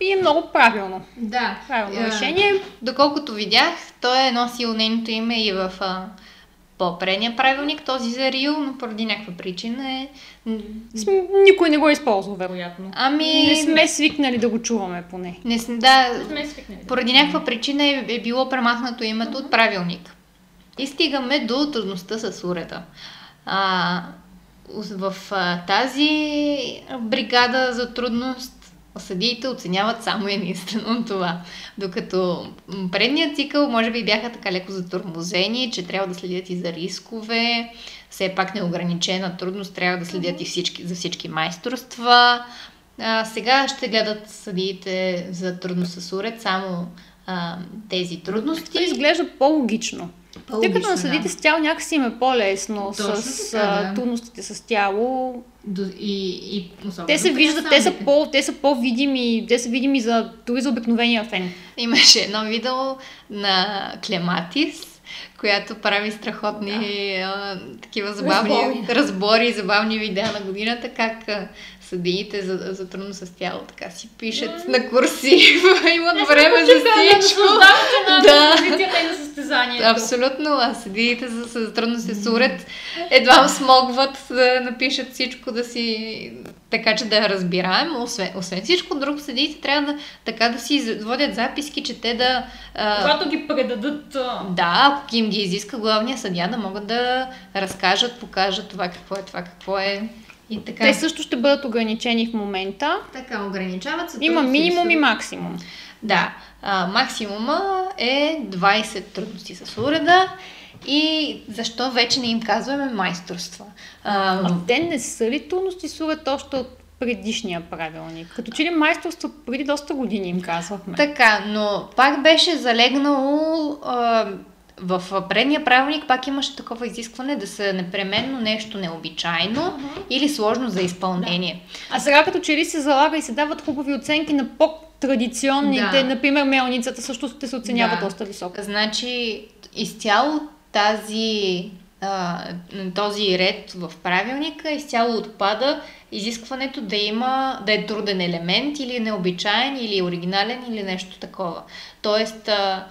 и е много правилно. Да. Правилно Е, решение. Доколкото видях, той е носил нейното име и в а, по-предния правилник, този за Рио, но поради някаква причина е... Никой не го е използвал, вероятно. Ами... Не сме свикнали да го чуваме поне. Не, см- да, Не сме свикнали. поради някаква причина е, е било премахнато името от правилник. И стигаме до трудността с уреда. А, в а, тази бригада за трудност съдиите оценяват само единствено <laughs> това. Докато предният цикъл може би бяха така леко затормозени, че трябва да следят и за рискове, все пак неограничена трудност, трябва да следят и всички, за всички майсторства. А, сега ще гледат съдиите за трудност с уред, само а, тези трудности. Това изглежда по-логично. Тъй като на съдите да. с тяло някакси им е по-лесно Точно с така, да. трудностите с тяло. До, и, и Те се виждат, те са, по, те са по-видими, те са видими за, дори за обикновения фен. Имаше едно видео на Клематис, която прави страхотни а, такива забавни Разбори. разбори, забавни видеа на годината, как а, съдиите за, за трудно с тяло така си пишат на курси, <laughs> имат време за всичко. Да, Да. състезанието. Абсолютно, а съдиите за, за трудно се сурят, едва смогват да напишат всичко да си, така че да я разбираем. Освен, освен всичко друго, съдиите трябва да, така да си водят записки, че те да... А, Когато ги предадат... а, да, ако им ги изиска главния съдя, да могат да разкажат, покажат това какво е, това какво е и така. Те също ще бъдат ограничени в момента. Така, ограничават се. Има минимум и максимум. Да, а, максимума е 20 трудности с уреда и защо вече не им казваме майсторства. А, А те не са ли трудности с уред още от предишния правилник? Като че ли майсторство преди доста години им казвахме. така, но пак беше залегнало а, в предния правилник пак имаше такова изискване да са непременно нещо необичайно или сложно за изпълнение. А сега като че ли се залага и се дават хубави оценки на по-традиционните, Да. например мелницата също ще се оценява Да. доста високо. Значи, изцяло тази, а, този ред в правилника изцяло отпада изискването да има, да е труден елемент или необичайен, или оригинален, или нещо такова. Тоест, а,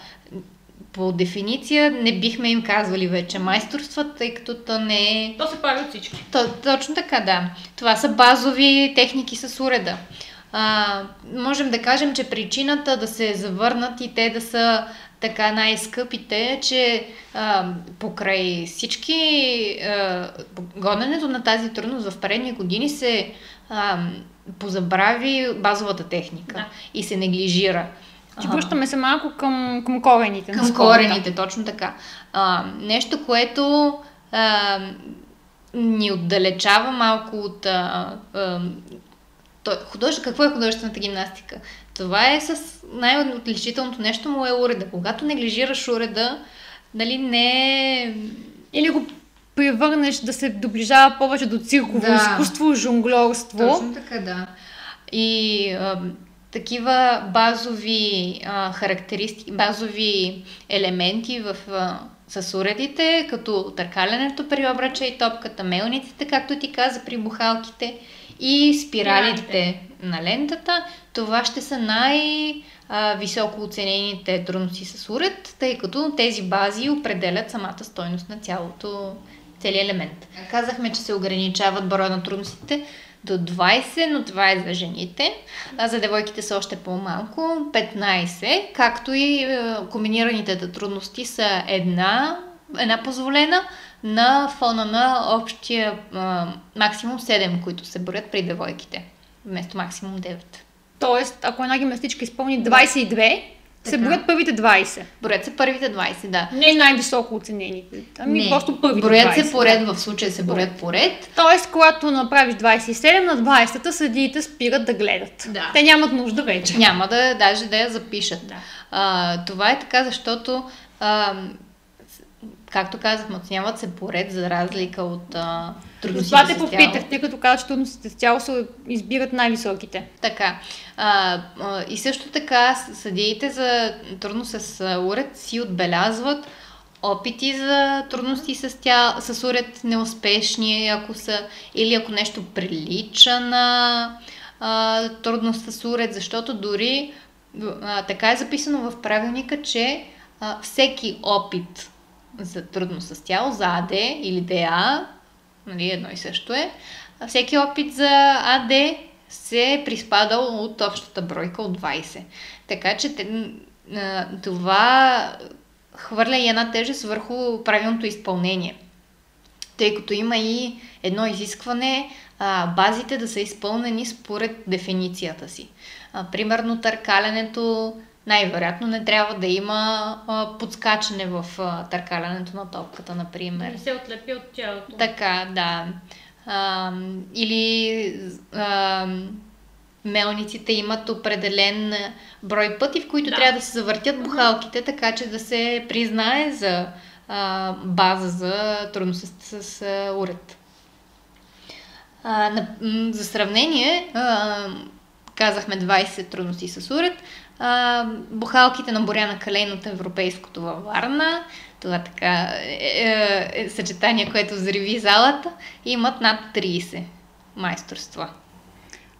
по дефиниция не бихме им казвали вече майсторства, тъй като то не е То се прави от всички. то, точно така, да. Това са базови техники с уреда. А, можем да кажем, че причината да се завърнат и те да са така най-скъпите че а, покрай всички а, гоненето на тази трудност в предни години се а, позабрави базовата техника Да. и се неглижира. А, връщаме се малко към, към корените. към спорта. корените, точно така. А, нещо, което а, ни отдалечава малко от а, а, то, худож... какво е художествената гимнастика? Това е с най-отличителното нещо му е уреда. Когато неглижираш уреда, нали не е... Или го превърнеш да се доближава повече до цирково Да. изкуство, жонглорство. Точно така, да. И а, такива базови а, характеристики, базови елементи в, а, с уредите, като търкалянето при обръча и топката, мелниците, както ти каза, при бухалките и спиралите Спиралите. на лентата, това ще са най-високо оценените трудности с уред, тъй като тези бази определят самата стойност на цялото, целият елемент. Казахме, че се ограничават броя на трудностите до 20, но това е за жените. А за девойките са още по-малко, 15, както и е, комбинираните трудности са една, една позволена на фона на общия е, максимум 7, които се борят при девойките, вместо максимум 9. Тоест, ако една гимнастичка изпълни 22, се броят първите 20. Борят се първите 20, да. Не най-високо оценените. Ами Не, просто първите Броят 20. се поред, в случая се борят поред. Тоест, когато направиш 27, на 20-та съдиите спират да гледат. Да. Те нямат нужда вече. Няма да даже да я запишат. Да. А, това е така, защото а, както казахме, оценяват се поред за разлика от а, трудностите Това те попитах, тъй като казах, че трудностите с тяло се избират най-високите. Така. А, а, и също така съдиите за трудност с уред си отбелязват опити за трудности с, тя, с уред неуспешни, ако са, или ако нещо прилича на а, трудност с уред, защото дори а, така е записано в правилника, че а, всеки опит за трудност с тяло, за АД или ДА, нали, едно и също е, всеки опит за АД се е приспадал от общата бройка от 20. Така че това хвърля и една тежест върху правилното изпълнение. Тъй като има и едно изискване а, базите да са изпълнени според дефиницията си. А, примерно търкалянето най-вероятно не трябва да има а, подскачане в а, търкалянето на топката, например. Не се отлепи от тялото. Така, да. А, или а, мелниците имат определен брой пъти, в които Да. трябва да се завъртят бухалките, така че да се признае за а, база за трудност с, с а, уред. А, на, за сравнение, а, казахме 20 трудности с уред. А, бухалките на Боряна Калейн от Европейското във Варна, това така е, е, е съчетание, което взриви залата, имат над 30 майсторства.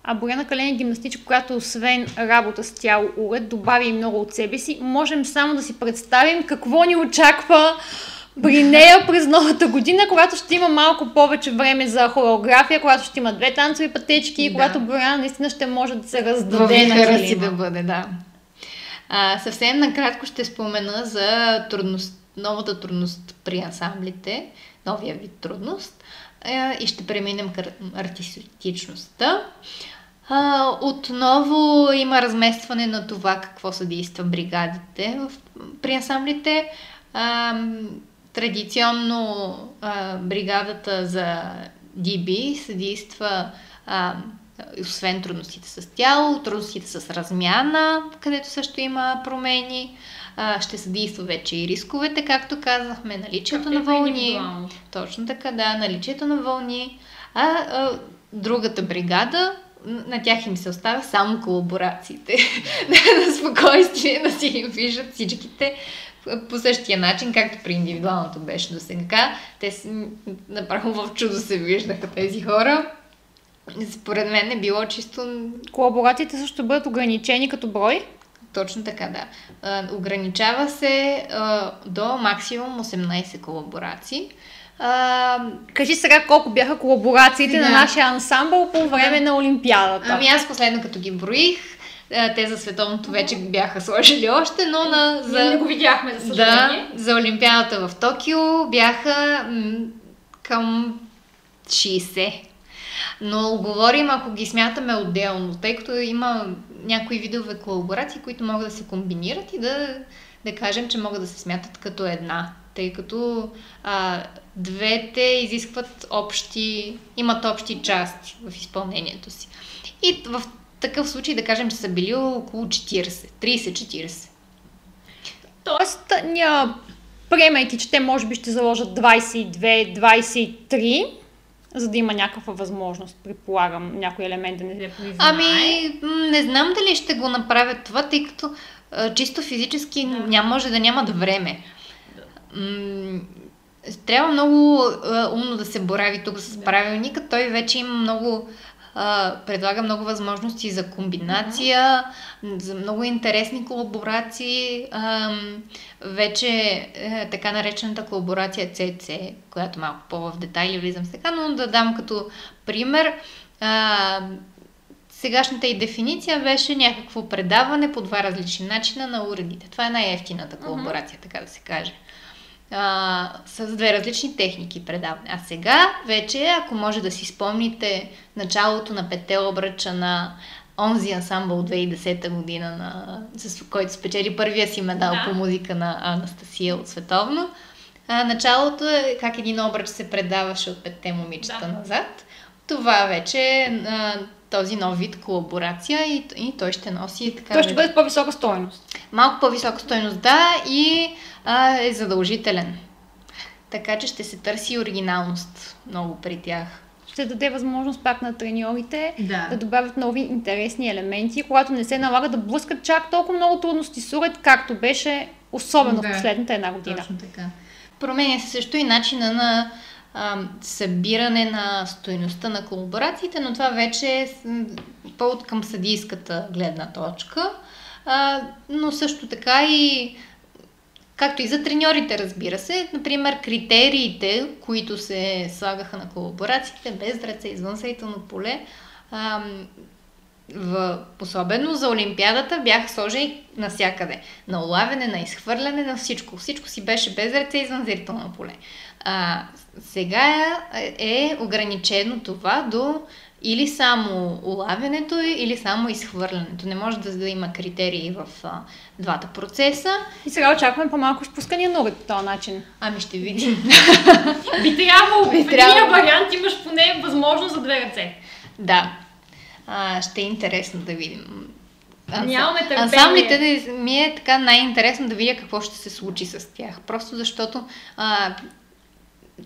А Боряна Кален е гимнастичка, която освен работа с тяло уред, добави и много от себе си. Можем само да си представим какво ни очаква при нея през новата година, когато ще има малко повече време за хореография, когато ще има две танцови пътечки, Да. когато Боряна наистина ще може да се раздаде на вихъра си килима. да бъде, да. А, съвсем накратко ще спомена за трудност, новата трудност при ансамблите, новия вид трудност и ще преминем към артистичността. А, отново има разместване на това какво съдейства бригадите в, при ансамблите. А, традиционно а, бригадата за DB съдейства а, освен трудностите с тяло, трудностите с размяна, където също има промени. А, ще съдейства вече и рисковете, както казахме, наличието на вълни. Точно така, да, наличието на вълни. А, а другата бригада, на тях им се оставя само колаборациите. <laughs> на спокойствие да си ги виждат всичките по същия начин, както при индивидуалното беше до сега. Те с- м, направо в чудо се виждаха тези хора. Според мен е било чисто Колаборациите също бъдат ограничени като брой. точно така, да. А, ограничава се а, до максимум 18 колаборации. А, Кажи сега колко бяха колаборациите Сега. на нашия ансамбъл по време на Олимпиадата. Ами аз последно като ги броих, те за световното вече бяха сложили още, но на, За... Не го видяхме, за да, съжаление. за Олимпиадата в Токио бяха м- към 60. Но говорим, ако ги смятаме отделно, тъй като има някои видове колаборации, които могат да се комбинират и да, да кажем, че могат да се смятат като една. Тъй като а, двете изискват общи, имат общи части в изпълнението си. И в такъв случай да кажем, че са били около 40, 30-40. Тоест, ня, приемайки, че те може би ще заложат 22-23, за да има някаква възможност, предполагам, някой елемент да не Да признае. Ами, не знам дали ще го направят това, тъй като а, чисто физически Да. няма, може да нямат време. М, трябва много а, умно да се борави тук с правилника. Той вече има много, а, предлага много възможности за комбинация, за много интересни колаборации. Вече е, така наречената колаборация CC, която малко по-в детайли влизам сега, но да дам като пример. А, сегашната и дефиниция беше някакво предаване по два различни начина на уредите. Това е най-ефтината колаборация, така да се каже. А, с две различни техники предаване. А сега вече, ако може да си спомните началото на пете обръча на онзи ансамбъл 2010 година, на, с който спечели първия си медал Да. по музика на Анастасия от Световно. А, началото е как един обръч се предаваше от петте момичета Да. назад. Това вече е този нов вид колаборация и, и той ще носи така. Той ще бъде по-висока стойност. Малко по-висока стойност, да, и а, е задължителен. Така че ще се търси оригиналност много при тях. Ще даде възможност пак на треньорите Да. да добавят нови интересни елементи, когато не се налага да блъскат чак толкова много трудности с уред, както беше особено Да. в последната една година. Точно така. Променя се също и начина на а, събиране на стоеността на колаборациите, но това вече е повод към съдийската гледна точка. А, но също така и както и за треньорите, разбира се. Например, критериите, които се слагаха на колаборациите, без ръце, извън съдително поле, ам, в, особено за Олимпиадата бяха сложени навсякъде. На улавяне, на изхвърляне, на всичко. Всичко си беше без ръце извън зрително поле. А, сега е, е ограничено това до или само улавянето, или само изхвърлянето. Не може да, да има критерии в а, двата процеса. И сега очакваме по-малко изпускания на по този начин. Ами ще видим. <laughs> Би трябвало, Би в единия вариант имаш поне възможност за две ръце. да. А, ще е интересно да видим. Анса- Нямаме търпение. Ансамблите ми е така най-интересно да видя какво ще се случи с тях. Просто защото, а,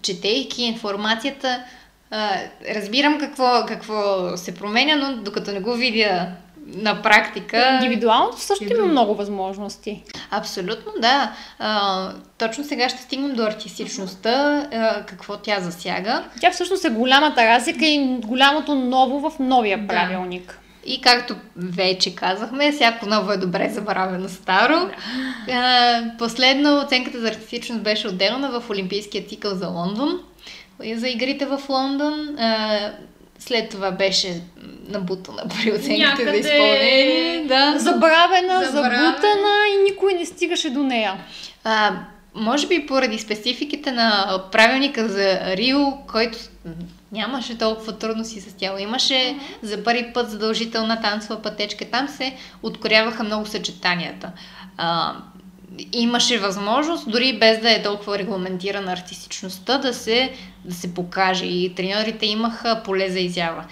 четейки информацията, а, разбирам какво, какво се променя, но докато не го видя на практика... Индивидуалното също има много възможности. Абсолютно, да. А, точно сега ще стигнем до артистичността, а, какво тя засяга. Тя всъщност е голямата разлика и голямото ново в новия Да. правилник. И както вече казахме, всяко ново е добре забравено старо. А, последно оценката за артистичност беше отделена в Олимпийския цикъл за Лондон, за игрите в Лондон. А, след това беше набутана при оценките Някъде- за изпълнение. Да. Забравена, Забравена. забутана и никой не стигаше до нея. А, може би поради спецификите на правилника за Рио, който нямаше толкова трудности с тяло. Имаше за първи път задължителна танцова пътечка. Там се откоряваха много съчетанията. А, имаше възможност, дори без да е толкова регламентирана артистичността, да се, да се покаже. И треньорите имаха поле за изява.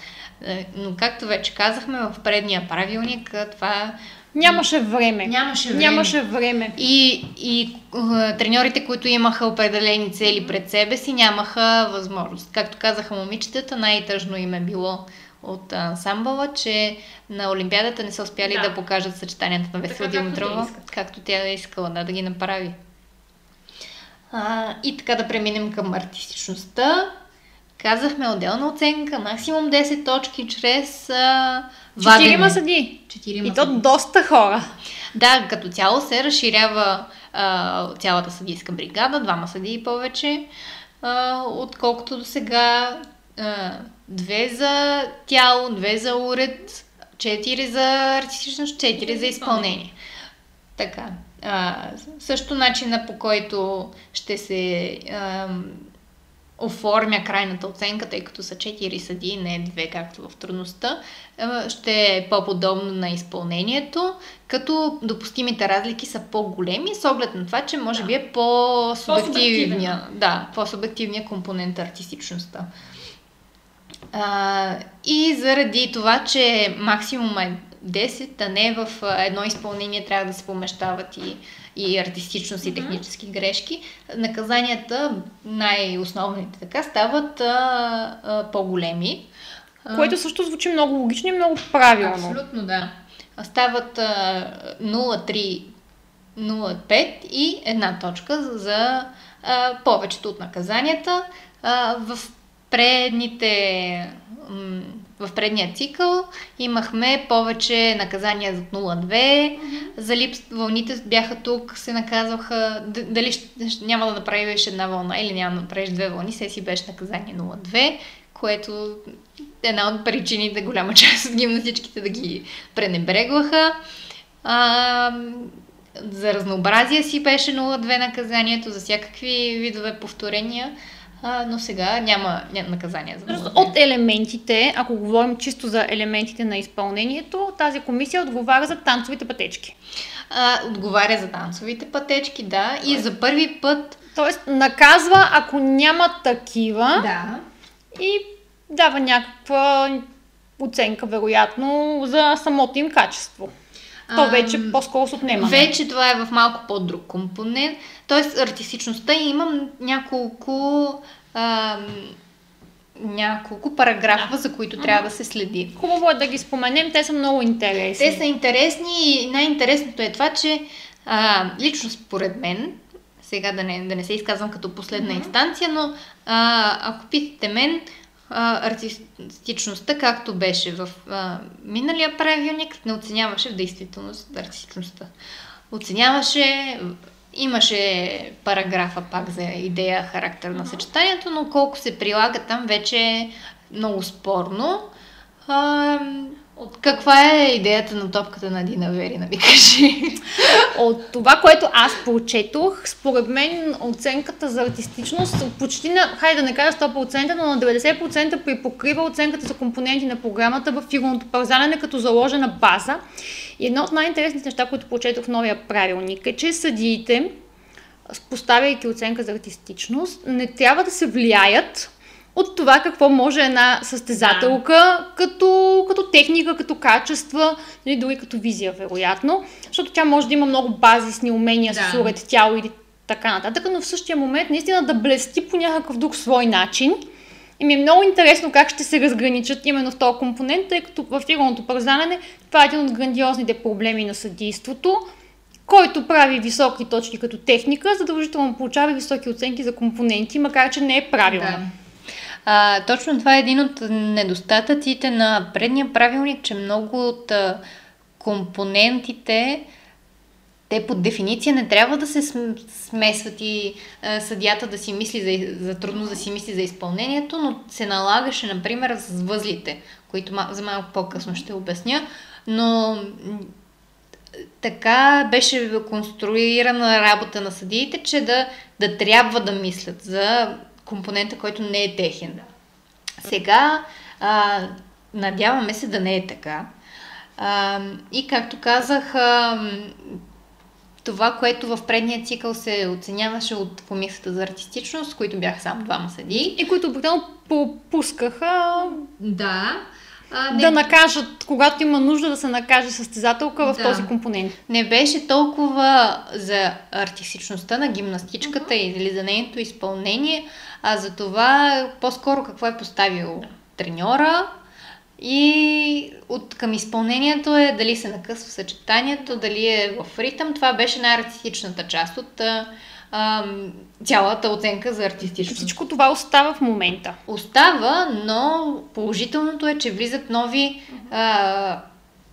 Е, Но както вече казахме, в предния правилник това Нямаше време. Нямаше време. Нямаше време. и, и е, треньорите, които имаха определени цели пред себе си, нямаха възможност. Както казаха момичетата, най-тъжно им е било от ансамбъла, че на Олимпиадата не са успяли да, Да. покажат съчетанията на Весела както Димитрова, искат. както тя е искала да, да ги направи. А, и така да преминем към артистичността. Казахме отделна оценка, максимум 10 точки чрез а, Четирима съди. Четирима И то доста хора. Да, като цяло се разширява а, цялата съдийска бригада, двама съдии повече, а, отколкото до сега. А, две за тяло, две за уред, четири за артистичност, четири за изпълнение. Така. А, също начина по който ще се ам, оформя крайната оценка, тъй като са 4 съдии, не 2, както в трудността, а, ще е по-подобно на изпълнението, като допустимите разлики са по-големи, с оглед на това, че може би е по-субективния, да, по-субективния компонент артистичността. А, и заради това, че максимум е 10, а не в едно изпълнение трябва да се помещават и, и артистичност и технически грешки, наказанията, най-основните така, стават а, а, по-големи. Което също звучи много логично и много правилно. Абсолютно, да. Стават а, 0,3, 0,5 и една точка за, за а, повечето от наказанията. А, в предните в предния цикъл имахме повече наказания за 0,2. За липс вълните бяха тук, се наказваха. Дали ще- няма да направиш една вълна или няма да направиш две вълни, се си беше наказание 0,2, което е една от причините голяма <laughs> част от гимнастичките да ги пренебрегваха. А, за разнообразие си беше 0,2 наказанието, за всякакви видове повторения, а, но сега няма, наказание за 0,2. От елементите, ако говорим чисто за елементите на изпълнението, тази комисия отговаря за танцовите пътечки. А, отговаря за танцовите пътечки, да, и за първи път Тоест наказва, ако няма такива Да. и дава някаква оценка, вероятно, за самото им качество. то вече по-скоро с отнемане. Вече това е в малко по-друг компонент. Тоест, артистичността имам няколко ам, няколко параграфа, за които трябва да се следи. Хубаво е да ги споменем, те са много интересни. Те са интересни и най-интересното е това, че а, лично според мен, сега да не, да не се изказвам като последна mm-hmm. инстанция, но а, ако питате мен, а, артистичността, както беше в а, миналия правилник, не оценяваше в действителност артистичността. Оценяваше, имаше параграфа пак за идея, характер на съчетанието, но колко се прилага там вече е много спорно. А, от каква е идеята на топката на Дина Верина, ми кажи? От това, което аз прочетох, според мен оценката за артистичност почти на, хайде да не кажа 100%, но на 90% припокрива оценката за компоненти на програмата в фигурното парзалене като заложена база. И едно от най-интересните неща, които прочетох в новия правилник е, че съдиите, поставяйки оценка за артистичност, не трябва да се влияят от това какво може една състезателка да. като, като техника, като качества, нали, дори като визия, вероятно, защото тя може да има много базисни умения да. с уред, тяло или така нататък, но в същия момент наистина да блести по някакъв друг свой начин. И ми е много интересно как ще се разграничат именно в този компонент, тъй като в фигурното парзалене това е един от грандиозните проблеми на съдийството, който прави високи точки като техника, задължително получава високи оценки за компоненти, макар че не е правилно. Да. А, точно това е един от недостатъците на предния правилник, че много от а, компонентите те по дефиниция не трябва да се смесват и а, съдята да си мисли за, за трудно да си мисли за изпълнението, но се налагаше, например, с възлите, които за малко по-късно ще обясня, но така беше конструирана работа на съдиите, че да, да трябва да мислят за компонента, който не е техен. Сега, а, надяваме се да не е така. А, и както казах, а, това, което в предния цикъл се оценяваше от комисията за артистичност, които бяха само двама съдии. И които обикновено попускаха да, а, не... да накажат, когато има нужда да се накаже състезателка в да. този компонент. Не беше толкова за артистичността на гимнастичката uh-huh. или за нейното изпълнение, а за това по-скоро какво е поставил треньора и от към изпълнението е дали се накъсва съчетанието, дали е в ритъм. Това беше най-артистичната част от а, цялата оценка за артистичност. Всичко това остава в момента. Остава, но положителното е, че влизат нови а,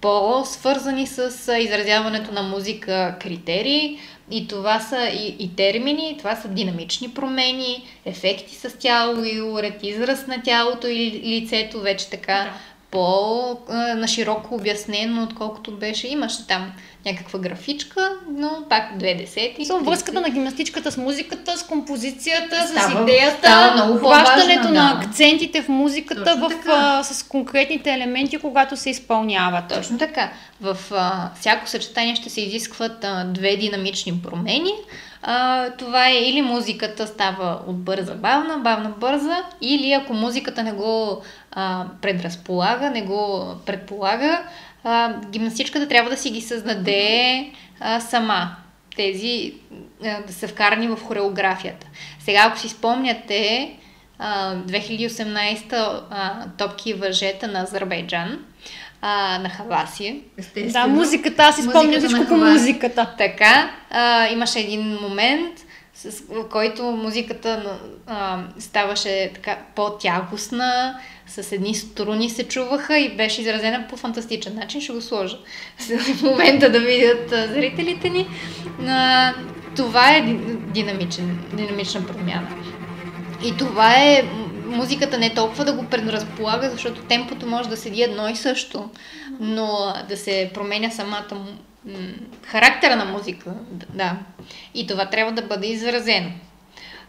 по-свързани с изразяването на музика критерии. И това са и, и термини, това са динамични промени, ефекти с тяло и уред, израз на тялото и лицето, вече така. По-нашироко обяснено, отколкото беше. Имаше там някаква графичка, но пак две десети. So, връзката на гимнастичката с музиката, с композицията, става, с идеята, хващането да. на акцентите в музиката в, а, с конкретните елементи, когато се изпълняват. Точно така. В а, всяко съчетание ще се изискват а, две динамични промени. А, това е или музиката става от бърза бавна, бавна бърза, или ако музиката не го а, предразполага, не го предполага, а, гимнастичката трябва да си ги създаде а, сама. Тези а, да са вкарани в хореографията. Сега, ако си спомняте, а, 2018 а, топки и въжета на Азербайджан, а, на Хавасия. Да, музиката, аз си спомням всичко по музиката. Така, а, имаше един момент, с който музиката а, ставаше така по-тягостна, с едни струни се чуваха и беше изразена по фантастичен начин. Ще го сложа в момента да видят зрителите ни. А, това е динамичен, динамична промяна. И това е музиката не е толкова да го предразполага, защото темпото може да седи едно и също, но да се променя самата характера на музика, да. И това трябва да бъде изразено.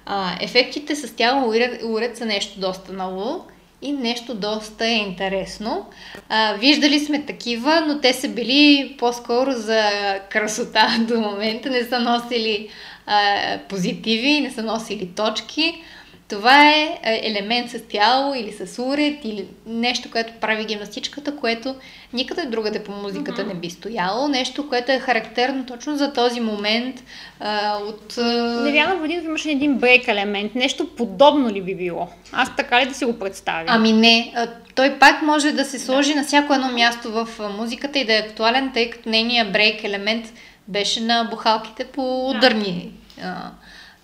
А, ефектите с тяло уред, уред са нещо доста ново и нещо доста е интересно. А, виждали сме такива, но те са били по-скоро за красота до момента. Не са носили а, позитиви, не са носили точки. Това е е, елемент с тяло или с уред или нещо, което прави гимнастичката, което никъде другаде по музиката не би стояло. Нещо, което е характерно точно за този момент а, от... а, Невяна Владимир имаше един брейк елемент. Нещо подобно ли би било? Аз така ли да си го представя? Ами не, той пак може да се сложи на всяко едно място в музиката и да е актуален, тъй като нейният брейк елемент беше на бухалките по ударни а,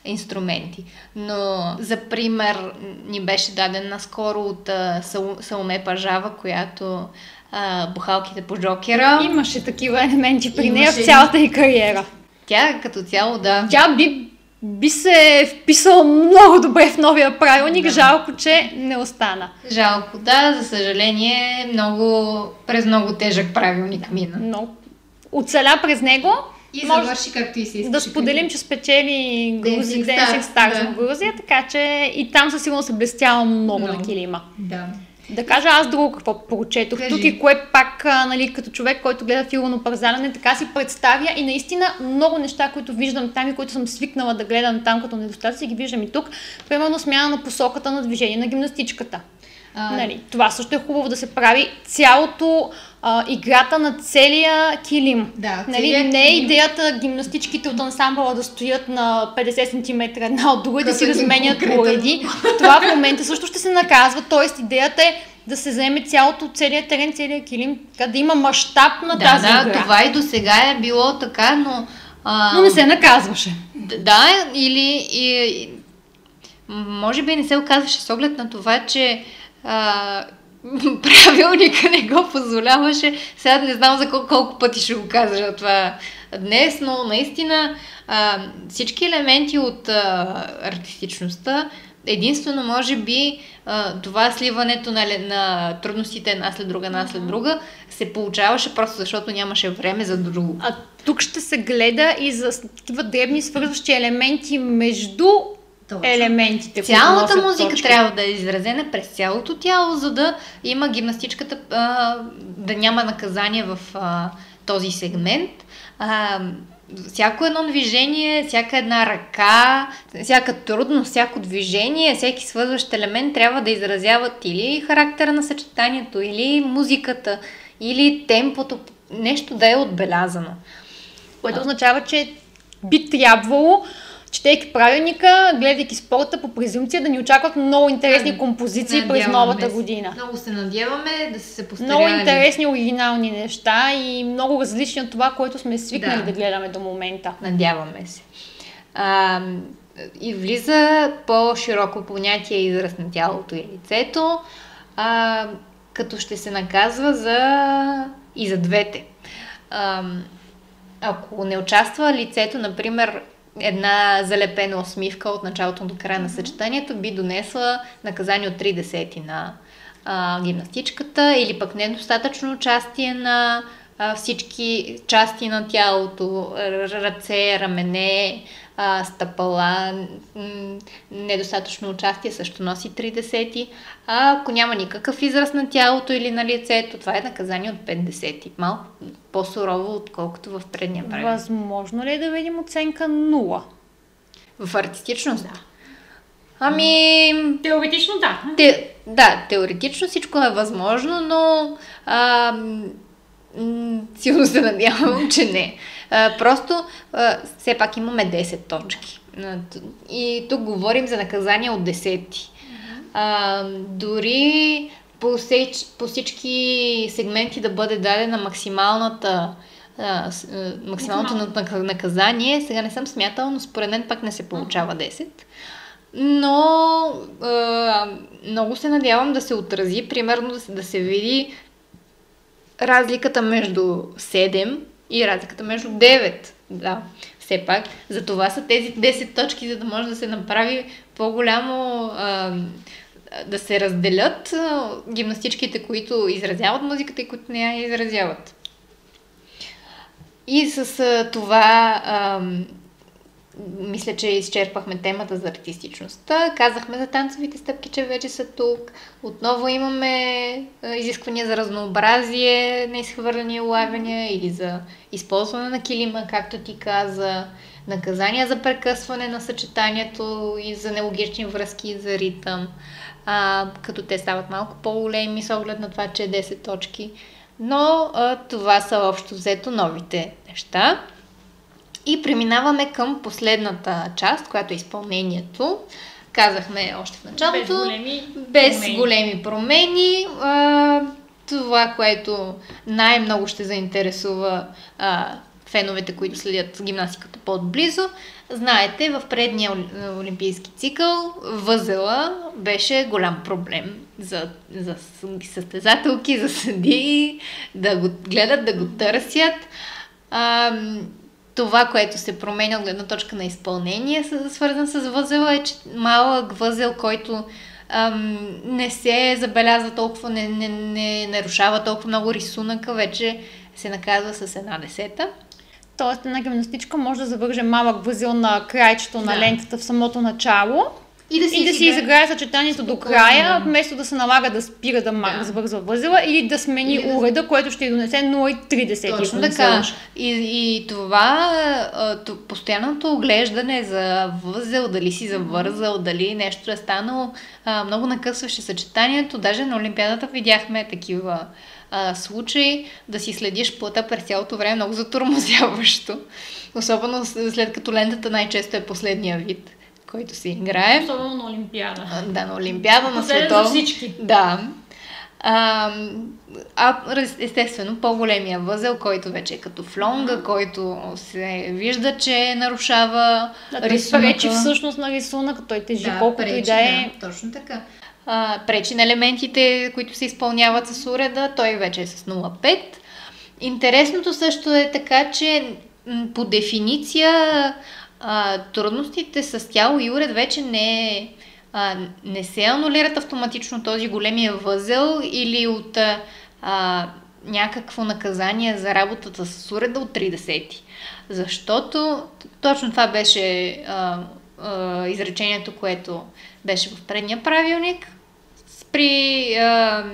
инструменти. Но, за пример, ни беше даден наскоро от Саломе Пажава, която а, бухалките по Джокера. Имаше такива елементи при нея Имаше. в цялата й кариера. Тя като цяло, да. Тя би, би се вписала много добре в новия правилник, жалко, че не остана. Жалко, да, за съжаление, много, през много тежък правилник мина. Но оцеля през него. И Може завърши както и се искаше. Да споделим, че спечели Грузи Stars, Stars да. в Грузия, така че и там със сигурност се блестяла много, Много. на килима. Да. Да кажа аз друго какво прочетох Кажи. тук и кое пак, нали, като човек, който гледа филмно парзаляне, така си представя и наистина много неща, които виждам там и които съм свикнала да гледам там като недостатъци, ги виждам и тук. Примерно смяна на посоката на движение на гимнастичката. А, Нали, това също е хубаво да се прави цялото а, играта на целия килим. Да, нали, целият не е идеята гимнастичките от ансамбъла да стоят на 50 см една от друга и да си разменят уреди. Това в момента също ще се наказва, т.е. идеята е да се вземе цялото, целият терен, целият килим, така да има мащаб на да, тази да, игра. това и до сега е било така, но... А, Но не се наказваше. Да, или и, и, може би не се оказваше с оглед на това, че а, <laughs> правилника не го позволяваше. Сега не знам за колко, колко пъти ще го кажа това днес, но наистина а, всички елементи от а, артистичността единствено може би а, това сливането на, на трудностите една след друга, една след друга се получаваше просто защото нямаше време за друго. А тук ще се гледа и за такива дребни свързващи елементи между Точно. елементите. Цялата музика точки. трябва да е изразена през цялото тяло, за да има гимнастичката, а, да няма наказание в а, този сегмент. А, всяко едно движение, всяка една ръка, всяка трудност, всяко движение, всеки свързващ елемент трябва да изразяват или характера на съчетанието, или музиката, или темпото, нещо да е отбелязано. Което означава, че би трябвало, четейки правилника, гледайки спорта по презумпция, да ни очакват много интересни Да, композиции през новата се. година. Много се надяваме да се постаряли. Много интересни, оригинални неща и много различни от това, което сме свикнали да, Да. гледаме до момента. Надяваме се. А, и влиза по-широко понятие израз на тялото и лицето, а, като ще се наказва за и за двете. А, ако не участва лицето, например, една залепена усмивка от началото до края на съчетанието, би донесла наказание от 3 десети на а, гимнастичката или пък недостатъчно участие на а, всички части на тялото, ръце, рамене, а, стъпала, м- недостатъчно участие също носи 3 десети. А ако няма никакъв израз на тялото или на лицето, това е наказание от 5 десети. Малко по-сурово, отколкото в предния правилник. Възможно ли е да видим оценка 0? В артистичност? Да. Ами, Теоретично да. те, да, теоретично всичко е възможно, но а, м, силно се надявам, че не. А, просто а, все пак имаме 10 точки. И тук говорим за наказания от десети. А, дори по, сеч, по всички сегменти да бъде дадена максималната а, максималното на- наказание, сега не съм смятала, но според мен пак не се получава 10. Но а, много се надявам да се отрази, примерно да се, да се види разликата между 7 и разликата между 9. Да, все пак. За това са тези 10 точки, за да може да се направи по-голямо. А, да се разделят гимнастичките, които изразяват музиката и които не я изразяват. И с а, това а, мисля, че изчерпахме темата за артистичността. Казахме за танцовите стъпки, че вече са тук. Отново имаме изисквания за разнообразие на изхвърляни улавяния или за използване на килима, както ти каза. наказания за прекъсване на съчетанието и за нелогични връзки и за ритъм, а, като те стават малко по-големи с оглед на това, че е 10 точки. Но а, това са общо взето новите неща. И преминаваме към последната част, която е изпълнението. Казахме още в началото. Без големи без промени. големи промени. А, това, което най-много ще заинтересува а, феновете, които следят гимнастиката по-отблизо. Знаете, в предния ол- олимпийски цикъл възела беше голям проблем за, за състезателки, за съдии, да го гледат, да го търсят. А, това, което се променя от гледна точка на изпълнение, свързан с възела, е, че малък възел, който ам, не се забелязва толкова, не, не, не нарушава толкова много рисунъка, вече се наказва с една десета. Тоест една гимнастичка може да завърже малък възел на крайчето на Да. лентата в самото начало И да и да си изиграе съчетанието до края, вместо да се налага да спира да, да. Да. завързва възела или да смени Или да- уреда, което ще й донесе 0,3. Точно така. И, и това, а, т- постоянното оглеждане за възел, дали си завързал, дали нещо е станало, много накъсваше съчетанието. Даже на Олимпиадата видяхме такива а, случаи, да си следиш плъта през цялото време, много затормозяващо. Особено след като лентата най-често е последния вид, който се играе. Особено на Олимпиада. Да, на Олимпиада, на световно. всички. Да. А, а естествено, по-големия възел, който вече е като флонга, който се вижда, че нарушава Да, рисунъка. пречи всъщност на рисунъка, той тежи колкото и да е. Да, точно така. А, пречи на елементите, които се изпълняват с уреда, той вече е с 0,5. Интересното също е така, че по дефиниция а, трудностите с тяло и уред вече не, а, не се анулират автоматично този големия възел или от а, някакво наказание за работата с уреда от 30. Защото точно това беше а, а, изречението, което беше в предния правилник. При а,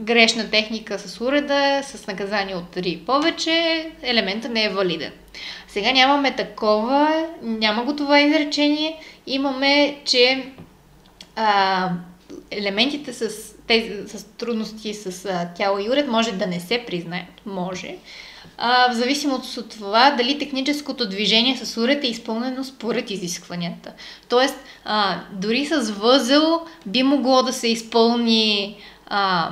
грешна техника с уреда, с наказание от 3 и повече, елемента не е валиден. Сега нямаме такова, няма го това изречение. Имаме, че а, елементите с, тези, с трудности с а, тяло и уред може да не се признаят. Може. А, в зависимост от това дали техническото движение с уред е изпълнено според изискванията. Тоест, а, дори с възел би могло да се изпълни а,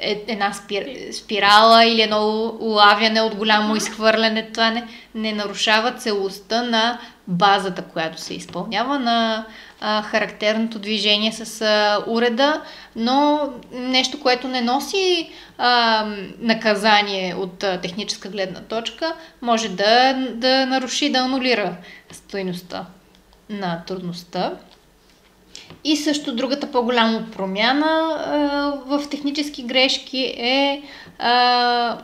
е- една спир, спирала или едно улавяне от голямо изхвърляне. Това не, не нарушава целостта на базата, която се изпълнява, на а, характерното движение с а, уреда, но нещо, което не носи а, наказание от а, техническа гледна точка, може да, да наруши, да анулира стойността на трудността. И също другата по-голяма промяна а, в технически грешки е а,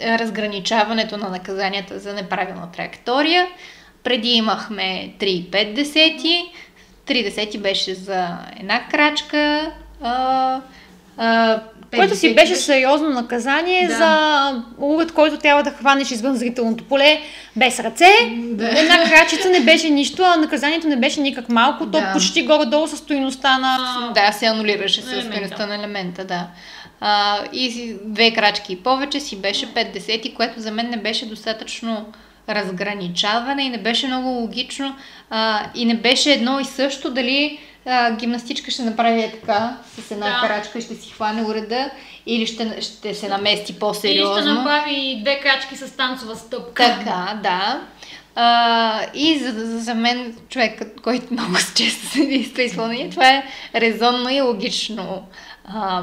разграничаването на наказанията за неправилна траектория. Преди имахме 3 и 5 десети, 3 десети беше за една крачка, а, а, Което си беше сериозно наказание Да. за уред, който трябва да хванеш извън зрителното поле без ръце. Да. Една крачица не беше нищо, а наказанието не беше никак малко. То Да. почти горе-долу със стоиността на... Да, се анулираше с стоеността на елемента, да. А, и две крачки и повече си беше 5 десети, което за мен не беше достатъчно разграничаване и не беше много логично а, и не беше едно и също дали а, гимнастичка ще направи е така с една Да. крачка ще си хване уреда или ще, ще се намести Или по-сериозно. ще направи две крачки с танцова стъпка. Така, да. А, и за, за мен, човек, който много <laughs> често се действа изпълнение, това е резонно и логично. А,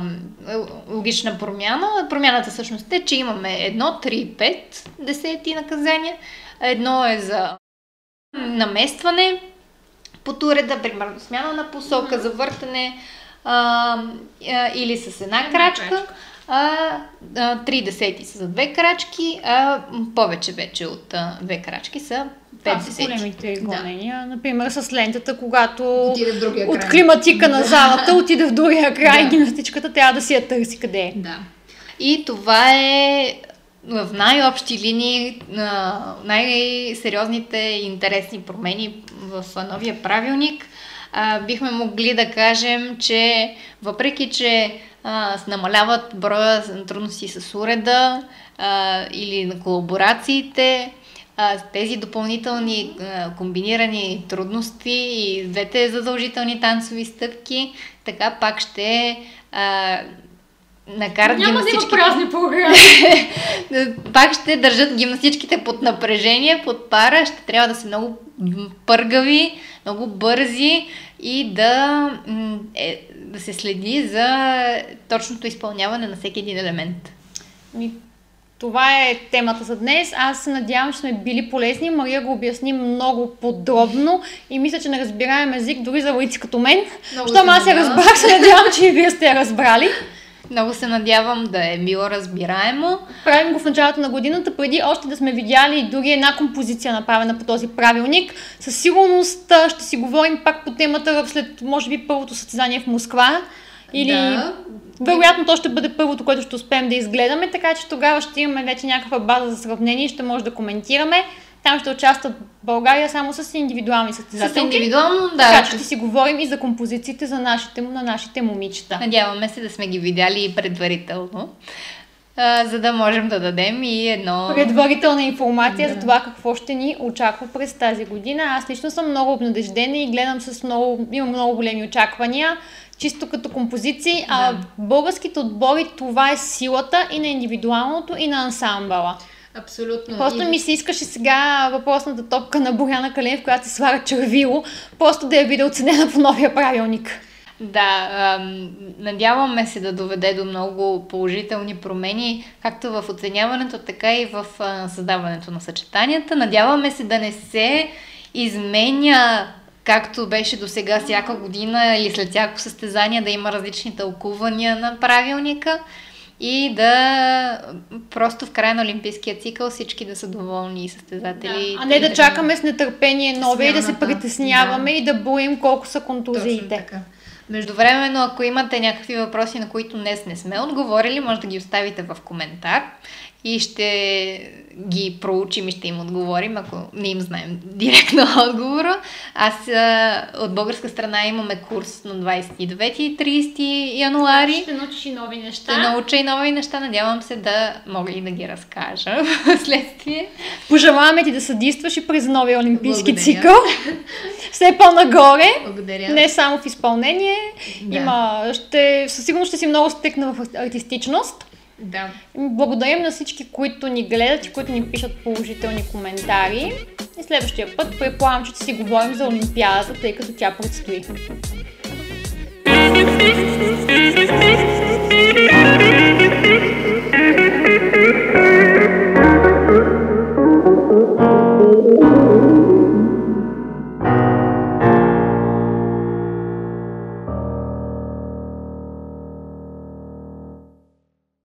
логична промяна. Промяната всъщност е, че имаме едно, три, пет десети наказания. Едно е за наместване под уреда, примерно смяна на посока, завъртане а, а, или с една крачка. А, а, три десети са за две крачки, а повече вече от а, две крачки са Това пет са десети. големите изпълнения. Например, с лентата, когато от климатика на залата отиде в другия край, Да. гимнастичката трябва да си я търси къде е. Да. И това е в най-общи линии, най-сериозните и интересни промени в новия правилник, бихме могли да кажем, че въпреки, че намаляват броя трудности с уреда или на колаборациите, тези допълнителни комбинирани трудности и двете задължителни танцови стъпки, така пак ще накарат Няма гимнастичките... Няма да има празни програми. <laughs> Пак ще държат гимнастичките под напрежение, под пара. Ще трябва да са много пъргави, много бързи и да, е, да се следи за точното изпълняване на всеки един елемент. Ми, това е темата за днес. Аз се надявам, че сме били полезни. Мария го обясни много подробно и мисля, че не разбираем език дори за лоици като мен. Щом аз я разбрах, се надявам, че и вие сте я разбрали. Много се надявам да е било разбираемо. Правим го в началото на годината, преди още да сме видяли дори една композиция направена по този правилник. Със сигурност ще си говорим пак по темата след, може би, първото състезание в Москва. Или да. вероятно то ще бъде първото, което ще успеем да изгледаме, така че тогава ще имаме вече някаква база за сравнение и ще може да коментираме. Там ще участва България само с индивидуални състезатели. С индивидуално, да. Така ще си говорим и за композициите за нашите, на нашите момичета. Надяваме се да сме ги видяли предварително, а, за да можем да дадем и едно... Предварителна информация да. за това какво ще ни очаква през тази година. Аз лично съм много обнадеждена и гледам с много, имам много големи очаквания чисто като композиции, да. а българските отбори това е силата и на индивидуалното, и на ансамбъла. Абсолютно. Просто ми се искаше сега въпросната топка на Боряна Калинев, която се слага червило, просто да я видя оценена по новия правилник. Да, ам, надяваме се да доведе до много положителни промени, както в оценяването, така и в а, създаването на съчетанията. Надяваме се да не се изменя както беше до сега всяка година или след всяко състезание да има различни тълкувания на правилника и да просто в края на Олимпийския цикъл всички да са доволни и състезатели. Да. А не да чакаме с нетърпение нови и да се притесняваме да. и да боим колко са контузиите. Междувременно, ако имате някакви въпроси, на които днес не сме отговорили, може да ги оставите в коментар и ще ги проучим и ще им отговорим, ако не им знаем директно <laughs> отговора. Аз а, от българска страна имаме курс на 29 и 30 януари. Ще научиш и нови неща. Ще науча и нови неща. Надявам се да мога и да ги разкажа <laughs> в следствие. Пожелаваме ти да съдействаш и през новия олимпийски Благодаря. цикъл. <laughs> Все по-нагоре. Благодаря. Не само в изпълнение. Да. Има, ще, със сигурност ще си много стекна в артистичност. Да. Благодарим на всички, които ни гледат и които ни пишат положителни коментари. И следващия път предполагам, че ще си говорим за Олимпиадата, тъй като тя предстои. Thank you.